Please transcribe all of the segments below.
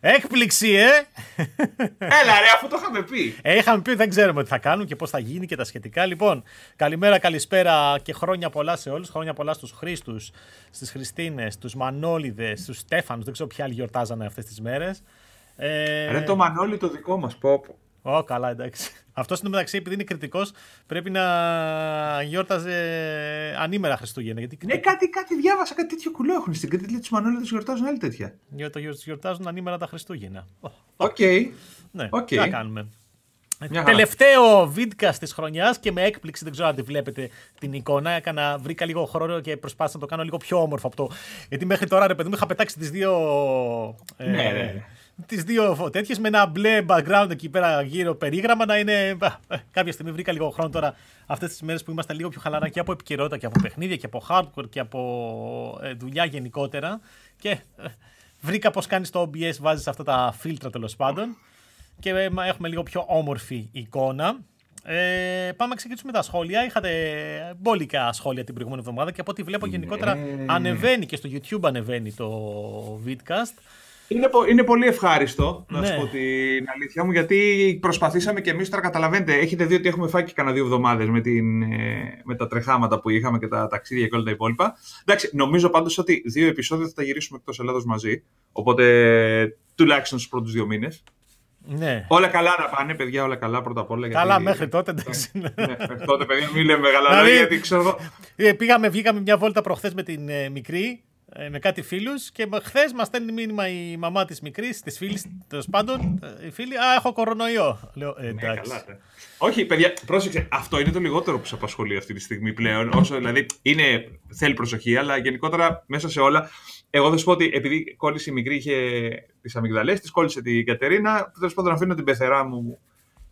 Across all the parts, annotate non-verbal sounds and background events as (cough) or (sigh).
Έκπληξη, ε! Έλα, ρε, αφού το είχαμε πει. Ε, είχαμε πει, δεν ξέρουμε τι θα κάνουν και πώς θα γίνει και τα σχετικά. Λοιπόν, καλημέρα, καλησπέρα και χρόνια πολλά σε όλους. Χρόνια πολλά στους Χρήστους, στις Χριστίνες, στους Μανόλιδε, στους Στέφανους. Δεν ξέρω ποιοι άλλοι γιορτάζανε αυτές τις μέρες. Ε... Ρε, το Μανόλι το δικό μας, πω. Ω, καλά, εντάξει. Αυτός είναι μεταξύ, επειδή είναι κριτικός, πρέπει να γιόρταζε ανήμερα Χριστούγεννα. Γιατί... Ναι, κάτι, κάτι διάβασα, κάτι τέτοιο κουλό έχουν στην Κρήτη. Λέει τους Μανώλη τους γιορτάζουν άλλη τέτοια. Για το γιορτάζουν ανήμερα τα Χριστούγεννα. Οκ. Ναι, okay. τι θα κάνουμε. Μια Τελευταίο βίντεο της χρονιάς και με έκπληξη, δεν ξέρω αν τη βλέπετε την εικόνα. Έκανα, βρήκα λίγο χρόνο και προσπάθησα να το κάνω λίγο πιο όμορφο από το. Γιατί μέχρι τώρα, ρε παιδί μου, είχα πετάξει τις δύο. Ε, ναι, ναι τις δύο τέτοιες με ένα μπλε background εκεί πέρα γύρω περίγραμμα να είναι. Κάποια στιγμή βρήκα λίγο χρόνο τώρα αυτές τις μέρες που είμαστε λίγο πιο χαλαρά και από επικαιρότητα και από παιχνίδια και από hardcore και από ε, δουλειά γενικότερα. Και ε, βρήκα πώς κάνεις το OBS, βάζεις αυτά τα φίλτρα τέλος πάντων. Και ε, έχουμε λίγο πιο όμορφη εικόνα. Ε, πάμε να ξεκινήσουμε τα σχόλια. Είχατε μπόλικα σχόλια την προηγούμενη εβδομάδα και από ό,τι βλέπω γενικότερα ανεβαίνει και στο YouTube ανεβαίνει το vidcast. Είναι, είναι πολύ ευχάριστο, να ναι. σου πω την αλήθεια μου, γιατί προσπαθήσαμε και εμείς τώρα καταλαβαίνετε. Έχετε δει ότι έχουμε φάει και κανένα δύο εβδομάδες με, ε, με τα τρεχάματα που είχαμε και τα ταξίδια και όλα τα υπόλοιπα. Εντάξει, νομίζω πάντως ότι δύο επεισόδια θα τα γυρίσουμε εκτός Ελλάδος μαζί. Οπότε τουλάχιστον στους πρώτους δύο μήνες. Ναι. Όλα καλά να πάνε, παιδιά, όλα καλά πρώτα απ' όλα. Καλά, μέχρι τότε, εντάξει. ναι, μέχρι τότε, παιδιά, μην λέμε μεγάλα λόγια, δηλαδή, γιατί ξέρω. Ε, πήγαμε, βγήκαμε μια βόλτα προχθές με την ε, μικρή ε, με κάτι φίλους και χθες μας στέλνει μήνυμα η μαμά της μικρής, της φίλης τέλος πάντων. Η φίλη, Α, έχω κορονοϊό. Λέω, ε, ναι, εντάξει. καλά, ναι. Όχι, παιδιά, πρόσεξε. Αυτό είναι το λιγότερο που σε απασχολεί αυτή τη στιγμή πλέον. Όσο δηλαδή είναι, θέλει προσοχή, αλλά γενικότερα μέσα σε όλα. Εγώ θα σου πω ότι επειδή κόλλησε η μικρή, είχε τις αμυγδαλές, της κόλλησε την Κατερίνα. Τέλος πάντων, αφήνω την πεθερά μου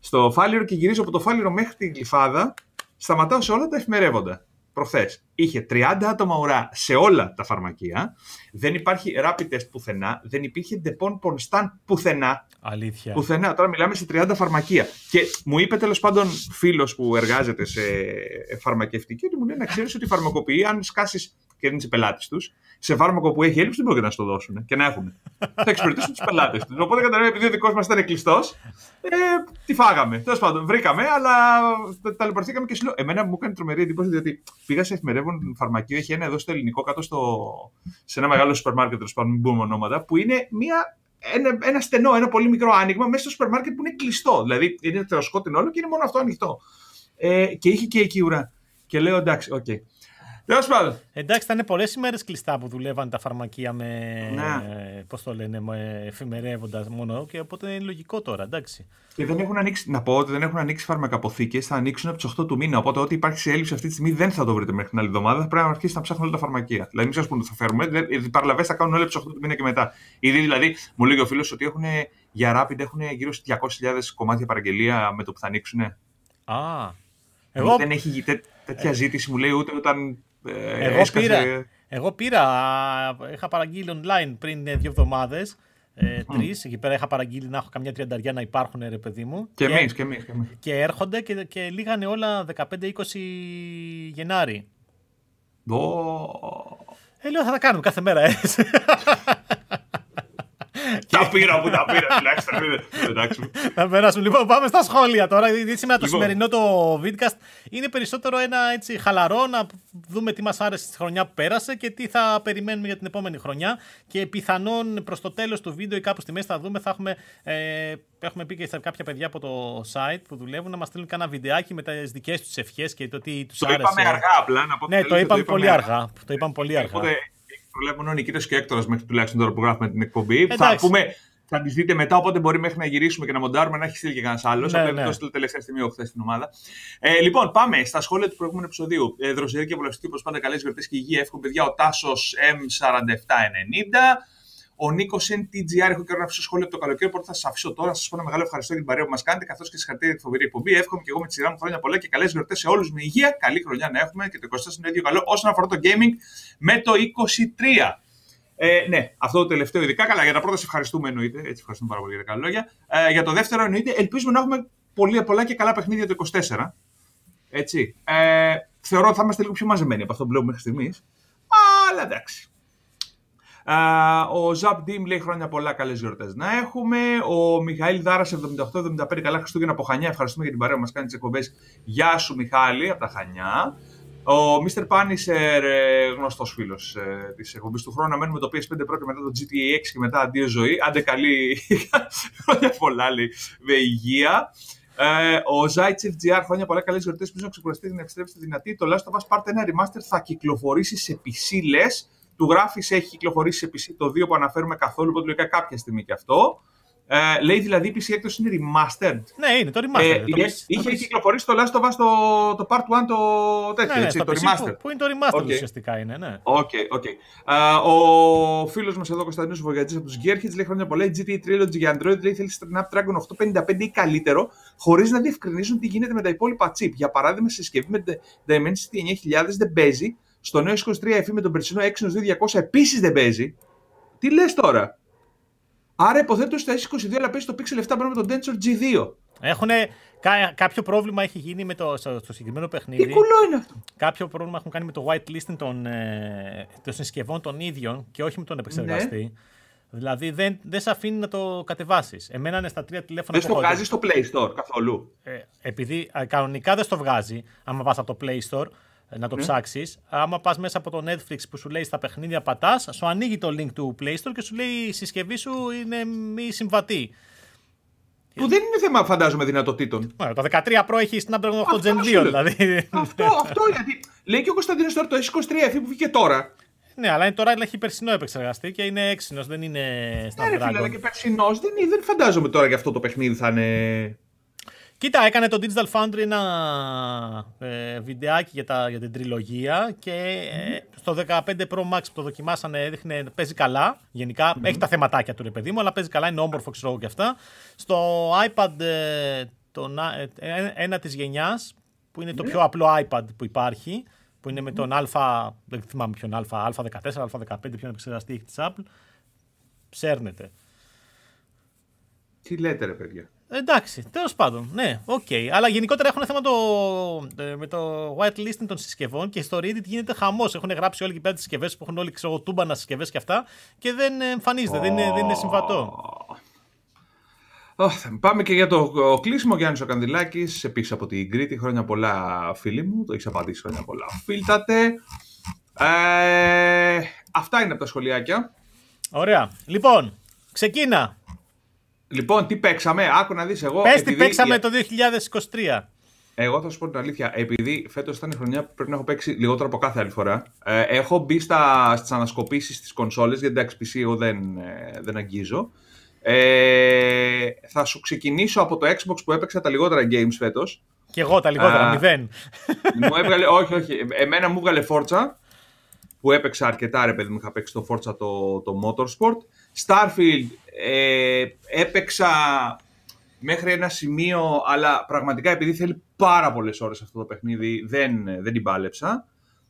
στο φάλιρο και γυρίζω από το φάλιρο μέχρι την γλυφάδα. Σταματάω σε όλα τα εφημερεύοντα προχθές. Είχε 30 άτομα ουρά σε όλα τα φαρμακεία. Δεν υπάρχει rapid test πουθενά. Δεν υπήρχε depon ponstan πουθενά. Αλήθεια. Πουθενά. Τώρα μιλάμε σε 30 φαρμακεία. Και μου είπε τέλος πάντων φίλος που εργάζεται σε φαρμακευτική ότι μου λέει να ξέρεις ότι οι φαρμακοποιοί, αν σκάσεις και δίνει πελάτη τους, σε φάρμακο που έχει έλλειψη δεν πρόκειται να στο δώσουν και να έχουν. θα εξυπηρετήσουν του πελάτες τους. Οπότε καταλαβαίνετε, επειδή ο δικός μας ήταν κλειστό, ε, τι φάγαμε. Τέλος πάντων, βρήκαμε, αλλά ταλαιπωρηθήκαμε και σου λέω. Εμένα μου έκανε τρομερή εντύπωση, διότι πήγα σε εφημερεύον φαρμακείο, έχει ένα εδώ στο ελληνικό, κάτω στο, σε ένα μεγάλο σούπερ μάρκετ, τέλος πάντων, μην πούμε ονόματα, που είναι μια ένα, ένα στενό, ένα πολύ μικρό άνοιγμα μέσα στο σούπερ μάρκετ που είναι κλειστό. Δηλαδή είναι τεροσκότεινο όλο και είναι μόνο αυτό ανοιχτό. Ε, και είχε και εκεί ουρά. Και λέω εντάξει, OK. Okay. Τέλος πάντων. Εντάξει, ήταν πολλές ημέρες κλειστά που δουλεύαν τα φαρμακεία με. Ναι. Πώς το λένε, με εφημερεύοντας μόνο. Και οπότε είναι λογικό τώρα, εντάξει. Και δεν έχουν ανοίξει, να πω ότι δεν έχουν ανοίξει φαρμακαποθήκες, θα ανοίξουν από τις 8 του μήνα. Οπότε ό,τι υπάρχει σε έλλειψη αυτή τη στιγμή δεν θα το βρείτε μέχρι την άλλη εβδομάδα. Θα πρέπει να αρχίσει να ψάχνουν όλα τα φαρμακεία. Δηλαδή, μην σας πούνε ότι θα φέρουμε. Οι παραλαβές θα κάνουν όλα από τις 8 του μήνα και μετά. Ήδη δηλαδή, μου λέει ο φίλος ότι έχουν, για Rapid έχουν γύρω στις 200.000 κομμάτια παραγγελία με το που θα ανοίξουν. Α. Εγώ... Δεν έχει τέτοια ζήτηση, μου λέει, ούτε όταν ε, εγώ, πήρα, εγώ πήρα, είχα παραγγείλει online πριν δύο εβδομάδες. Ε, mm. Τρεις. Εκεί πέρα είχα παραγγείλει να έχω καμιά τριανταριά να υπάρχουν, ρε παιδί μου. Και, εμείς, και εμείς. Και, και έρχονται και, και λίγανε όλα 15-20 Γενάρη. Oh. Ε, λέω θα τα κάνουμε κάθε μέρα έτσι. (laughs) (laughs) Τα πήρα που τα πήρα, τουλάχιστον. Εντάξει. Θα περάσουμε. Λοιπόν, πάμε στα σχόλια τώρα. Σήμερα το λοιπόν. σημερινό το vidcast είναι περισσότερο ένα έτσι χαλαρό να δούμε τι μας άρεσε στη χρονιά που πέρασε και τι θα περιμένουμε για την επόμενη χρονιά. Και πιθανόν προς το τέλος του βίντεο ή κάπου στη μέση θα δούμε, θα έχουμε, ε, έχουμε πει και σε κάποια παιδιά από το site που δουλεύουν να μας στείλουν κάνα βιντεάκι με τις δικές τους ευχές και το τι τους άρεσε. Το είπαμε αργά απλά. Να πω ναι, το είπαμε πολύ αργά. Το είπαμε πολύ αργά προλέπουν ο Νικήτας και Έκτορας μέχρι τουλάχιστον τώρα που γράφουμε την εκπομπή. Εντάξει. Θα πούμε, θα τις δείτε μετά, οπότε μπορεί μέχρι να γυρίσουμε και να μοντάρουμε να έχει στείλει και κανένας άλλος. Ναι, Απλά ναι. τελευταία στιγμή ο χθες στην ομάδα. Ε, λοιπόν, πάμε στα σχόλια του προηγούμενου επεισοδίου. Ε, Δροσερή και βολευτική όπως πάντα, καλές γιορτές και υγεία. Εύχομαι παιδιά ο Τάσος M4790. Ο Νίκος NTGR, έχω και ένα σχόλιο από το καλοκαίρι, οπότε θα σας αφήσω τώρα να σας πω ένα μεγάλο ευχαριστώ για την παρέα που μας κάνετε, καθώς και συγχαρητήρια για τη φοβερή εκπομπή. Εύχομαι και εγώ με τη σειρά μου χρόνια πολλά και καλές γιορτές σε όλους με υγεία. Καλή χρονιά να έχουμε και το 24 είναι ίδιο καλό όσον αφορά το gaming με το 23. Ε, ναι, αυτό το τελευταίο ειδικά. Καλά, για τα πρώτα σε ευχαριστούμε εννοείται. Έτσι, ευχαριστούμε πάρα πολύ για τα καλά λόγια. Ε, για το δεύτερο εννοείται, ελπίζουμε να έχουμε πολύ, πολλά και καλά παιχνίδια το 24. Έτσι. Ε, θεωρώ ότι θα είμαστε λίγο πιο μαζεμένοι από αυτό που βλέπουμε μέχρι στιγμής. Αλλά εντάξει. Ο Ζαπ Ντίμ λέει χρόνια πολλά, καλές γιορτές να έχουμε. Ο Μιχαήλ Δάρας 78-75, καλά Χριστούγεννα από Χανιά. Ευχαριστούμε για την παρέα που μας κάνει τις εκπομπές. Γεια σου, Μιχάλη, από τα Χανιά. Ο Mr. Punisher, γνωστός φίλος ε, της εκπομπής του χρόνου, να μένουμε το PS5 πρώτα μετά το GTA 6 και μετά αντίο ζωή. Άντε καλή (laughs) χρόνια πολλά, λέει, με υγεία. Ε, ο Zaitsev GR, χρόνια πολλά καλές γιορτές. Πίσω να ξεκουραστεί να επιστρέψει δυνατή. Το Last of Us Part 1 Remaster θα κυκλοφορήσει σε PC, λες. Του γράφεις έχει κυκλοφορήσει σε PC το 2 που αναφέρουμε καθόλου, οπότε λογικά κάποια στιγμή και αυτό. Ε, λέει δηλαδή η PC έκδοση είναι remastered. Ναι, είναι το remastered. Ε, το είχε το κυκλοφορήσει το Last of Us το, το Part 1 το τέτοιο, ναι, έτσι, το remastered. Που, που, είναι το remastered okay. ουσιαστικά είναι, ναι. Okay, okay. Uh, ο φίλος μας εδώ, Κωνσταντίνος Βογιατζής από τους Gearheads, λέει χρόνια πολλά, η GTA Trilogy για Android λέει θέλεις Snapdragon 855 ή καλύτερο, χωρίς να διευκρινίζουν τι γίνεται με τα υπόλοιπα chip. Για παράδειγμα, σε συσκευή με Dimensity 9000 δεν παίζει, στο νέο 23 FE με τον περσινό Exynos 2200 επίσης δεν παίζει. Τι λες τώρα; Άρα υποθέτω ότι στα S22 αλλά παίζει το Pixel 7 με τον Tensor G2. Έχουν κάποιο πρόβλημα έχει γίνει με το, στο, συγκεκριμένο παιχνίδι; Τι κουλό είναι αυτό; Κάποιο πρόβλημα έχουν κάνει με το whitelisting των, ε, των συσκευών των ίδιων και όχι με τον επεξεργαστή; Ναι. Δηλαδή δεν, δεν σε αφήνει να το κατεβάσεις; Εμένα είναι στα τρία τηλέφωνα. Δεν στο βγάζεις στο Play Store καθόλου; Ε, επειδή κανονικά δεν στο βγάζει, άμα πας από το Play Store, ε, να το mm. ψάξεις. Άμα πας μέσα από το Netflix που σου λέει στα παιχνίδια πατάς, σου ανοίγει το link του Play Store και σου λέει η συσκευή σου είναι μη συμβατή. Που δεν είναι θέμα, φαντάζομαι, δυνατοτήτων. το 13 Pro έχει Snapdragon 8 Gen 2, δηλαδή. Αυτό, αυτό γιατί. Λέει και ο Κωνσταντίνος τώρα το S23 FE που βγήκε τώρα. Ναι, αλλά είναι τώρα έχει περσινό επεξεργαστή και είναι έξινος, δεν είναι Snapdragon. Ναι, φίλε, αλλά και περσινός δεν, δεν φαντάζομαι τώρα για αυτό το παιχνίδι θα είναι. Κοίτα, έκανε το Digital Foundry ένα ε, βιντεάκι για, τα, για την τριλογία και ε, στο 15 Pro Max που το δοκιμάσανε έδειχνε, παίζει καλά. Γενικά έχει τα θεματάκια του ρε παιδί μου, αλλά παίζει καλά, είναι όμορφο ξέρω και αυτά. Στο iPad ε, το, ε, ένατης γενιάς, που είναι το πιο απλό iPad που υπάρχει, που είναι με τον Α, δεν θυμάμαι ποιον Α, Α14, Α15, ποιον επεξεργαστή έχει της Apple, σέρνεται. Τι λέτε ρε παιδιά; Εντάξει, τέλος πάντων. Ναι, OK. Okay. Αλλά γενικότερα έχουν θέμα το, ε, με το whitelisting των συσκευών και στο Reddit γίνεται χαμός. Έχουν γράψει όλοι εκεί πέρα τις συσκευές που έχουν όλοι ξέρω, τούμπανα συσκευές και αυτά και δεν εμφανίζεται, δεν, είναι, δεν είναι συμβατό. Oh, πάμε και για το κλείσιμο. Γιάννης ο Κανδυλάκη, επίσης από την Κρήτη. Χρόνια πολλά, φίλοι μου. Το έχεις απαντήσει χρόνια πολλά. Φίλτατε. Ε, αυτά είναι από τα σχολιάκια. Ωραία. Λοιπόν, ξεκίνα. Λοιπόν, τι παίξαμε, άκου να δεις εγώ. Πες τι παίξαμε το 2023. Εγώ θα σου πω την αλήθεια. Επειδή φέτος ήταν η χρονιά που πρέπει να έχω παίξει λιγότερο από κάθε άλλη φορά, ε, έχω μπει στις ανασκοπήσεις της κονσόλε, γιατί εντάξει, PC εγώ δεν, ε, δεν αγγίζω. Ε, θα σου ξεκινήσω από το Xbox που έπαιξα τα λιγότερα games φέτος. Και εγώ τα λιγότερα, μηδέν. Μου έβγαλε, όχι, όχι. Εμένα μου έβγαλε Forza, που έπαιξα αρκετά, ρε παιδί μου, είχα παίξει το Forza το, το Motorsport. Starfield ε, έπαιξα μέχρι ένα σημείο, αλλά πραγματικά επειδή θέλει πάρα πολλές ώρες αυτό το παιχνίδι, δεν, δεν την πάλεψα.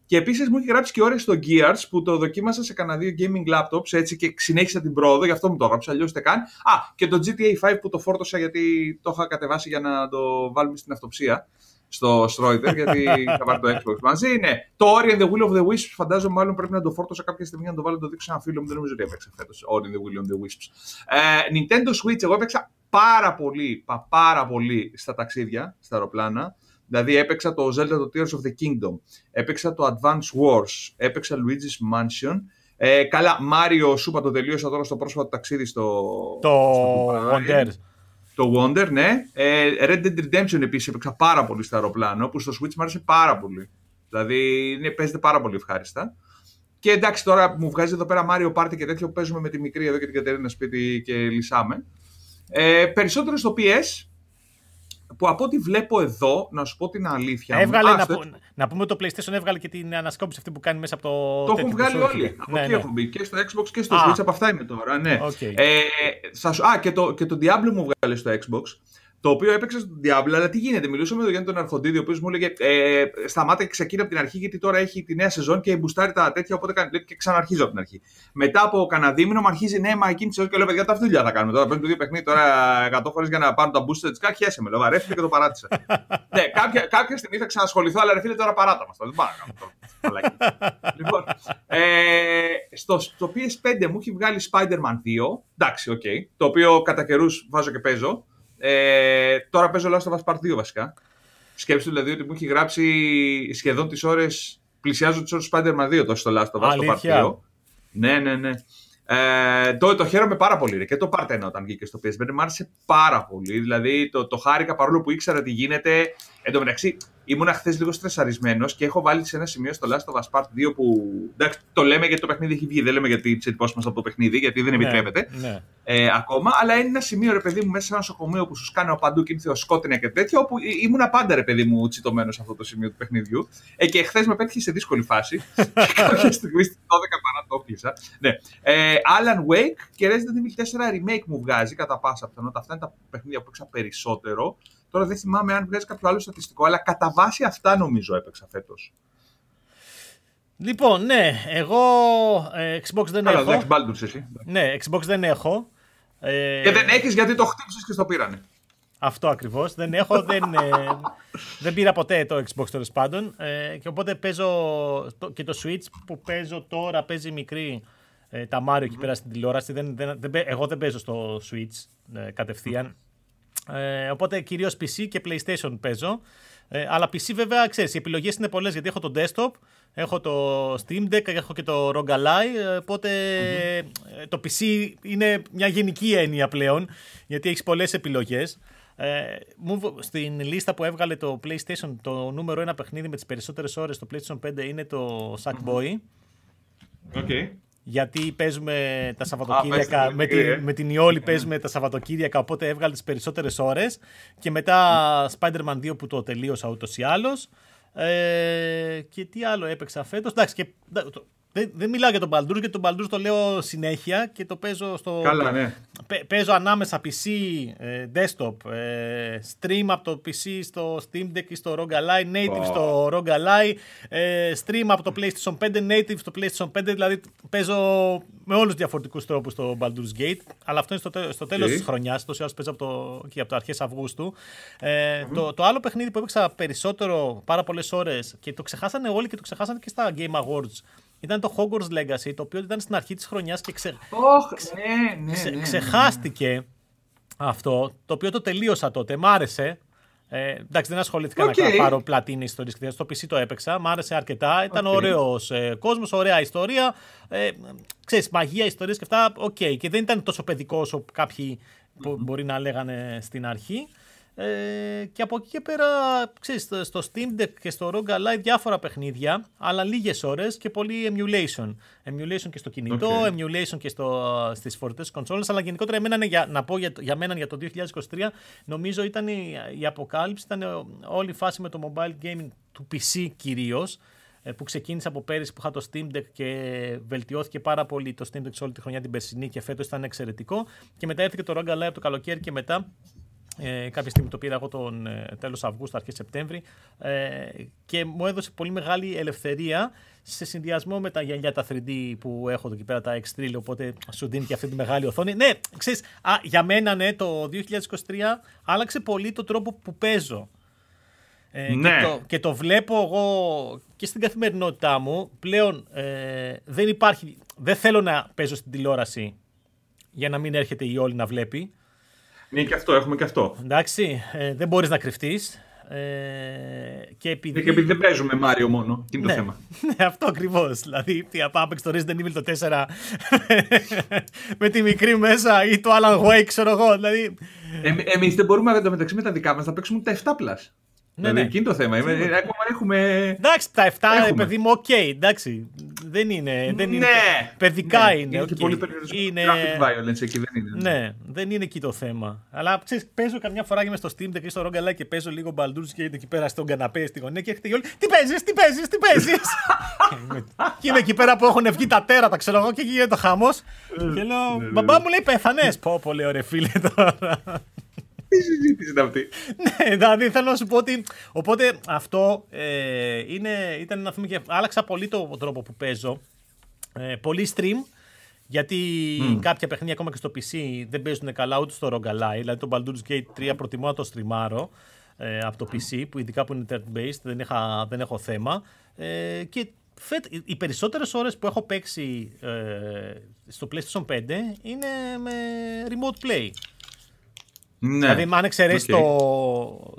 Και επίσης μου έχει γράψει και ώρες στο Gears που το δοκίμασα σε κανένα δύο gaming laptops έτσι και συνέχισα την πρόοδο, γι' αυτό μου το έγραψα, αλλιώς δεν καν. Α, και το GTA 5 που το φόρτωσα γιατί το είχα κατεβάσει για να το βάλουμε στην αυτοψία στο Stroiter, γιατί θα πάρει το Xbox μαζί. Ναι. Το Ori and the Will of the Wisps φαντάζομαι μάλλον πρέπει να το φόρτωσα κάποια στιγμή να το βάλω να το δείξω ένα φίλο μου. Δεν νομίζω ότι έπαιξε φέτος. Ori and the Will of the Wisps. Ε, Nintendo Switch, εγώ έπαιξα πάρα πολύ, πάρα πολύ στα ταξίδια, στα αεροπλάνα. Δηλαδή έπαιξα το Zelda το Tears of the Kingdom, έπαιξα το Advance Wars, έπαιξα Luigi's Mansion. Ε, καλά, Mario, σου είπα το τελείωσα τώρα στο πρόσφατο ταξίδι στο... Το Wonder. Το Wonder, ναι. Ε, Red Dead Redemption επίσης έπαιξα πάρα πολύ στο αεροπλάνο, που στο Switch μου άρεσε πάρα πολύ. Δηλαδή είναι, παίζεται πάρα πολύ ευχάριστα. Και εντάξει, τώρα μου βγάζει εδώ πέρα Mario Party και τέτοιο που παίζουμε με τη μικρή εδώ και την Κατερίνα σπίτι και λυσάμε. Ε, περισσότερο στο PS, που από ό,τι βλέπω εδώ, να σου πω την αλήθεια. Έβγαλε, μου, να, στο... να, πούμε το PlayStation έβγαλε και την ανασκόπηση αυτή που κάνει μέσα από το. Το έχουν βγάλει όλοι. Από ναι, εκεί ναι. έχουν μπει. Και στο Xbox και στο Switch. Από αυτά είμαι τώρα. Ναι. Okay. Ε, θα σου... Α, και το, και το Diablo μου βγάλε στο Xbox. Το οποίο έπαιξε στον Diablo, αλλά τι γίνεται. Μιλούσα με τον Γιάννη τον Αρχοντίδη, ο οποίος μου έλεγε ε, Σταμάτα και ξεκίνα από την αρχή, γιατί τώρα έχει τη νέα σεζόν και μπουστάρει τα τέτοια. Οπότε κάνει, και ξαναρχίζω από την αρχή. Μετά από κανένα δίμηνο μου αρχίζει ναι, μα εκείνη τη σεζόν και λέω: Παιδιά, τα αυτή δουλειά θα κάνουμε. Τώρα παίρνει το δύο παιχνίδι τώρα 100 φορές για να πάρουν τα booster της κάρτα. Χαίρεσαι με, λέω βαρέθηκα και το παράτησα. (laughs) ναι, κάποια, κάποια στιγμή θα ξανασχοληθώ, αλλά ρε φίλε τώρα παράτα μα. Δεν πάω να κάνω (laughs) Λοιπόν, ε, στο, στο PS5 μου έχει βγάλει Spider-Man 2. Εντάξει, OK. Okay, το οποίο κατά καιρούς βάζω και παίζω. Ε, τώρα παίζω Last of Us Part 2 βασικά. Σκέψτε δηλαδή ότι μου έχει γράψει σχεδόν τις ώρες. Πλησιάζω τις ώρες Spider-Man 2 τόσο στο Last of Us το Part 2. Ναι, ναι, ναι. Ε, το, το χαίρομαι πάρα πολύ. Ρε. Και το Part 1 όταν βγήκε στο PS5 μου άρεσε πάρα πολύ. Δηλαδή το, το χάρηκα παρόλο που ήξερα τι γίνεται. Εν τω μεταξύ, ήμουν χθες λίγο στρεσαρισμένος και έχω βάλει σε ένα σημείο στο Last of Us Part 2 που. Εντάξει, το λέμε γιατί το παιχνίδι έχει βγει. Δεν λέμε γιατί τι εντυπώσει μας από το παιχνίδι, γιατί δεν ναι, επιτρέπεται ναι. Ε, ακόμα. Αλλά είναι ένα σημείο, ρε παιδί μου, μέσα σε ένα νοσοκομείο που σου κάνω παντού και είναι σκότεινα και τέτοια, όπου ήμουν πάντα, ρε παιδί μου, τσιτωμένος σε αυτό το σημείο του παιχνιδιού. Ε, και χθες με πέτυχε σε δύσκολη φάση. (laughs) και κάποια στιγμή στις 12 παρατόπισα. Ναι. Ε, Alan Wake και Resident Evil 4 Remake μου βγάζει κατά πάσα πιθανότητα. Αυτά είναι τα παιχνίδια που έξα περισσότερο. Τώρα δεν θυμάμαι αν βγάζει κάποιο άλλο στατιστικό, αλλά κατά βάση αυτά νομίζω έπαιξα φέτος. Λοιπόν, ναι, εγώ ε, Xbox δεν Άρα, έχω. Εντάξει, Baldur's εσύ. Ναι, Xbox δεν έχω. Ε, και δεν έχεις γιατί το χτύπησες και στο πήρανε. Αυτό ακριβώς. Δεν έχω, δεν, ε, δεν πήρα ποτέ το Xbox τέλος πάντων. Ε, και οπότε παίζω το, και το Switch που παίζω τώρα, παίζει μικρή ε, τα Mario εκεί πέρα στην τηλεόραση. Δεν, δεν, δεν, εγώ δεν παίζω στο Switch ε, κατευθείαν. Ε, οπότε κυρίως PC και PlayStation παίζω. Ε, αλλά PC βέβαια, ξέρεις, οι επιλογές είναι πολλές γιατί έχω το desktop, έχω το Steam Deck, έχω και το ROG Ally. Οπότε mm-hmm. το PC είναι μια γενική έννοια πλέον γιατί έχεις πολλές επιλογές. Ε, στην λίστα που έβγαλε το PlayStation, το νούμερο ένα παιχνίδι με τις περισσότερες ώρες στο PlayStation 5 είναι το Sackboy. Okay γιατί παίζουμε τα Σαββατοκύριακα, με, την, ε. με την Ιόλη παίζουμε τα Σαββατοκύριακα, οπότε έβγαλε τις περισσότερες ώρες και μετά Spider-Man 2 που το τελείωσα ούτως ή άλλως. Ε, και τι άλλο έπαιξα φέτος. Εντάξει, και δεν, δεν μιλάω για τον Baldur's γιατί τον Baldur's το λέω συνέχεια και το παίζω στο. Καλά, ναι. παίζω ανάμεσα PC, ε, desktop, ε, stream από το PC στο Steam Deck ή στο ROG Ally, native στο ROG Ally, ε, stream από το PlayStation 5, native στο PlayStation 5. Δηλαδή παίζω με όλους του διαφορετικούς τρόπους το Baldur's Gate. Αλλά αυτό είναι στο, στο τέλος okay. της χρονιάς. Τόση ώρα παίζω από το, και από το αρχές Αυγούστου. Ε, mm-hmm. το, το άλλο παιχνίδι που έπαιξα περισσότερο, πάρα πολλές ώρες και το ξεχάσανε όλοι και το ξεχάσανε και στα Game Awards ήταν το Hogwarts Legacy, το οποίο ήταν στην αρχή της χρονιάς και ξε... oh, ναι, ναι, ναι, ναι, ξεχάστηκε αυτό, το οποίο το τελείωσα τότε, μ' άρεσε. Ε, εντάξει, δεν ασχολήθηκα okay. να πάρω πλατίνες ιστορία. Στο PC το έπαιξα. Μ' άρεσε αρκετά. Ήταν okay. ωραίος ε, κόσμος, ωραία ιστορία. Ε, ξέρεις, μαγεία, ιστορίες και αυτά. OK. Okay. Και δεν ήταν τόσο παιδικός όσο κάποιοι mm-hmm. μπορεί να λέγανε στην αρχή. Ε, και από εκεί και πέρα, ξέρεις, στο Steam Deck και στο ROG Ally διάφορα παιχνίδια, αλλά λίγες ώρες και πολύ emulation. Emulation και στο κινητό, okay. emulation και στο, στις φορητές κονσόλες, αλλά γενικότερα εμένα, για, να πω για, για μένα για το 2023, νομίζω ήταν η, η αποκάλυψη, ήταν όλη η φάση με το mobile gaming του PC κυρίως, ε, που ξεκίνησε από πέρυσι που είχα το Steam Deck και βελτιώθηκε πάρα πολύ το Steam Deck σε όλη τη χρονιά την περσινή και φέτος ήταν εξαιρετικό και μετά έρθει και το ROG Ally από το καλοκαίρι και μετά ε, κάποια στιγμή το πήρα εγώ τον ε, τέλος Αυγούστου, αρχές Σεπτέμβρη ε, και μου έδωσε πολύ μεγάλη ελευθερία σε συνδυασμό με τα γυαλιά τα 3D που έχω εδώ εκεί πέρα τα X3 οπότε σου δίνει και αυτή τη μεγάλη οθόνη. Ναι, ξέρεις, α, για μένα ναι, το 2023 άλλαξε πολύ το τρόπο που παίζω. Ε, ναι. και, το, και το βλέπω εγώ και στην καθημερινότητά μου. Πλέον ε, δεν υπάρχει, δεν θέλω να παίζω στην τηλεόραση για να μην έρχεται η όλη να βλέπει. Ναι, και αυτό, έχουμε και αυτό. Εντάξει, ε, δεν μπορείς να κρυφτείς. Ε, και επειδή... και επειδή δεν παίζουμε Μάριο μόνο. Τι είναι ναι, το θέμα; (laughs) Ναι, αυτό ακριβώς. Δηλαδή, τι απάπεξ το Resident Evil το 4 (laughs) με τη μικρή μέσα ή το Alan Wake, ξέρω εγώ. Δηλαδή... Ε, Εμείς δεν μπορούμε μεταξύ με τα δικά μας να παίξουμε τα 7 plus. Ναι, δηλαδή, ναι. εκεί είναι το θέμα. Είμαι, ακόμα έχουμε. Εντάξει, τα 7 έχουμε. παιδί μου, OK. Okay, εντάξει. Δεν είναι. Δεν είναι ναι, παιδικά ναι, είναι. Είναι okay. πολύ περιορισμένο. Είναι... Graphic violence εκεί δεν είναι. Ναι, δεν είναι εκεί το θέμα. Αλλά ξέρεις, παίζω καμιά φορά και είμαι στο Steam Deck ή στο ROG και παίζω λίγο Baldur's και εκεί πέρα στον καναπέ στη γωνία και έρχεται και όλοι. Τι παίζεις, τι παίζεις, τι παίζεις; (laughs) και είμαι εκεί πέρα που έχουν βγει τα τέρατα, ξέρω εγώ, και γίνεται το χαμός. και λέω, μπαμπά μου λέει πέθανες. Πω, πολύ ωραία φίλε τώρα. Τι συζήτηση είναι αυτή; ναι, δηλαδή θέλω να σου πω ότι. Οπότε αυτό ε, είναι, ήταν να πούμε και άλλαξα πολύ το τρόπο που παίζω. Ε, πολύ stream. Γιατί mm. κάποια παιχνίδια ακόμα και στο PC δεν παίζουν καλά ούτε στο Rogalai. Δηλαδή το Baldur's Gate 3 προτιμώ να το στριμάρω ε, από το PC, που ειδικά που είναι turn-based, δεν, δεν έχω θέμα. Ε, και φέτ, οι περισσότερες ώρες που έχω παίξει ε, στο PlayStation 5 είναι με remote play. Ναι. Δηλαδή, αν εξαιρέσεις okay.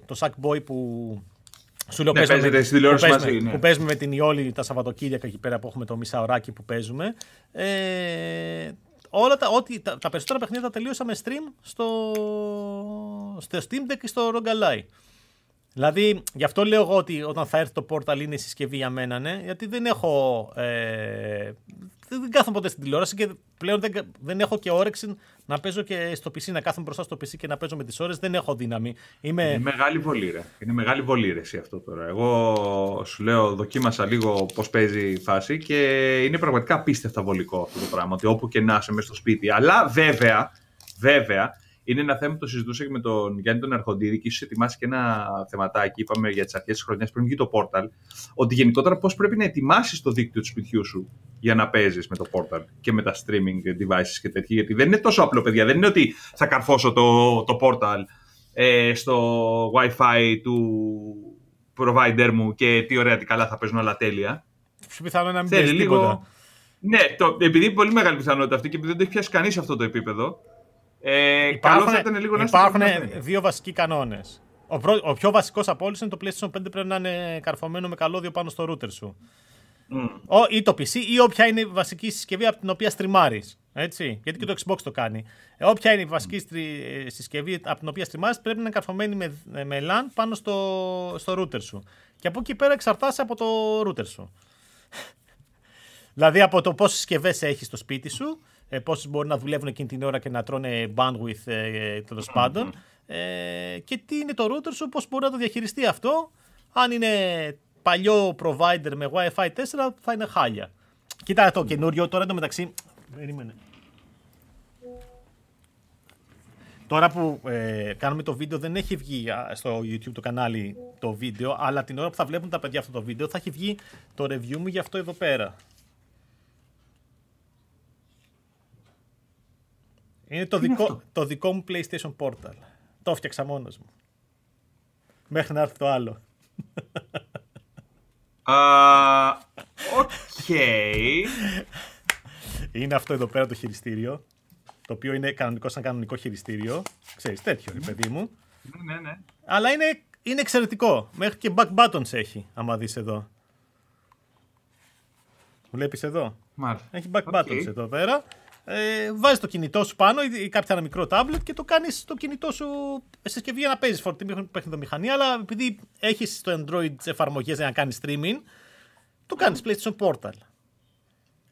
το, το Sackboy που σου λέω ναι, παίζουμε, που, παίζουμε, ναι. που παίζουμε με την Ιόλη τα Σαββατοκύριακα εκεί πέρα που έχουμε το μισάωράκι που παίζουμε. Ε, όλα τα, ό,τι, τα, τα περισσότερα παιχνίδια τα τελείωσα με stream στο, στο Steam Deck και στο Rogalai. Δηλαδή, γι' αυτό λέω εγώ ότι όταν θα έρθει το Portal είναι η συσκευή για μένα, ναι, γιατί δεν έχω. Ε, δεν κάθομαι ποτέ στην τηλεόραση και πλέον δεν, δεν έχω και όρεξη να παίζω και στο PC, να κάθομαι μπροστά στο PC και να παίζω με τις ώρες. Δεν έχω δύναμη. Είμαι... Είναι μεγάλη βολή, ρε. Είναι μεγάλη βολή, ρε, εσύ αυτό τώρα. Εγώ σου λέω, δοκίμασα λίγο πώς παίζει η φάση και είναι πραγματικά απίστευτα βολικό αυτό το πράγμα. Ότι όπου και να είσαι μέσα στο σπίτι. Αλλά βέβαια, βέβαια, είναι ένα θέμα που το συζητούσα και με τον Γιάννη τον Αρχοντήρη και ίσως ετοιμάσει και ένα θεματάκι, είπαμε για τις αρχές της χρονιάς πριν βγει το Portal, ότι γενικότερα πώς πρέπει να ετοιμάσεις το δίκτυο του σπιτιού σου για να παίζεις με το Portal και με τα streaming devices και τέτοια. Γιατί δεν είναι τόσο απλό, παιδιά. Δεν είναι ότι θα καρφώσω το, το Portal ε, στο WiFi του provider μου και τι ωραία, τι καλά θα παίζουν όλα τέλεια. Πιο πιθανό να μην παίζεις λίγο... Ναι, το, επειδή είναι πολύ μεγάλη πιθανότητα αυτή και επειδή δεν το έχει πιάσει κανείς αυτό το επίπεδο, ε, υπάρχουν, καλό θα ήταν λίγο υπάρχουν δύο βασικοί κανόνες. Ο, ο πιο βασικός από όλους είναι το PlayStation 5 πρέπει να είναι καρφωμένο με καλώδιο πάνω στο router σου. Mm. ή το PC ή όποια είναι η βασική συσκευή από την οποία στριμάρεις. Έτσι. Γιατί και το Xbox το κάνει. Ε, όποια είναι η βασική mm. συσκευή από την οποία στριμάρεις πρέπει να είναι καρφωμένη με, με LAN πάνω στο, στο router σου. Και από εκεί πέρα εξαρτάσαι από το router σου. (laughs) δηλαδή από το πόσες συσκευές έχεις στο σπίτι σου ε, πόσες μπορεί να δουλεύουν εκείνη την ώρα και να τρώνε bandwidth ε, τέλος πάντων. Ε, και τι είναι το router σου, πώς μπορεί να το διαχειριστεί αυτό. Αν είναι παλιό provider με Wi-Fi 4, θα είναι χάλια. Κοίτα το καινούριο τώρα μεταξύ. Περίμενε. Τώρα που ε, κάνουμε το βίντεο δεν έχει βγει στο YouTube το κανάλι το βίντεο, αλλά την ώρα που θα βλέπουν τα παιδιά αυτό το βίντεο θα έχει βγει το review μου για αυτό εδώ πέρα. Είναι το, δικό, το δικό μου PlayStation Portal. Το έφτιαξα μόνος μου. Μέχρι να έρθει το άλλο. (laughs) Οκ. Είναι αυτό εδώ πέρα το χειριστήριο. Το οποίο είναι κανονικό σαν κανονικό χειριστήριο. Ξέρεις, τέτοιο, mm. παιδί μου. Ναι, ναι, ναι. Αλλά είναι, είναι εξαιρετικό. Μέχρι και back buttons έχει, άμα δεις εδώ. Βλέπεις εδώ; Μάλιστα. Έχει back okay. buttons εδώ πέρα ε, βάζεις το κινητό σου πάνω ή κάποιο ένα μικρό τάμπλετ και το κάνεις στο κινητό σου σε συσκευή για να παίζεις φορτή παιχνιδομηχανία. Αλλά επειδή έχεις στο Android εφαρμογές για να κάνεις streaming, το κάνεις PlayStation Portal.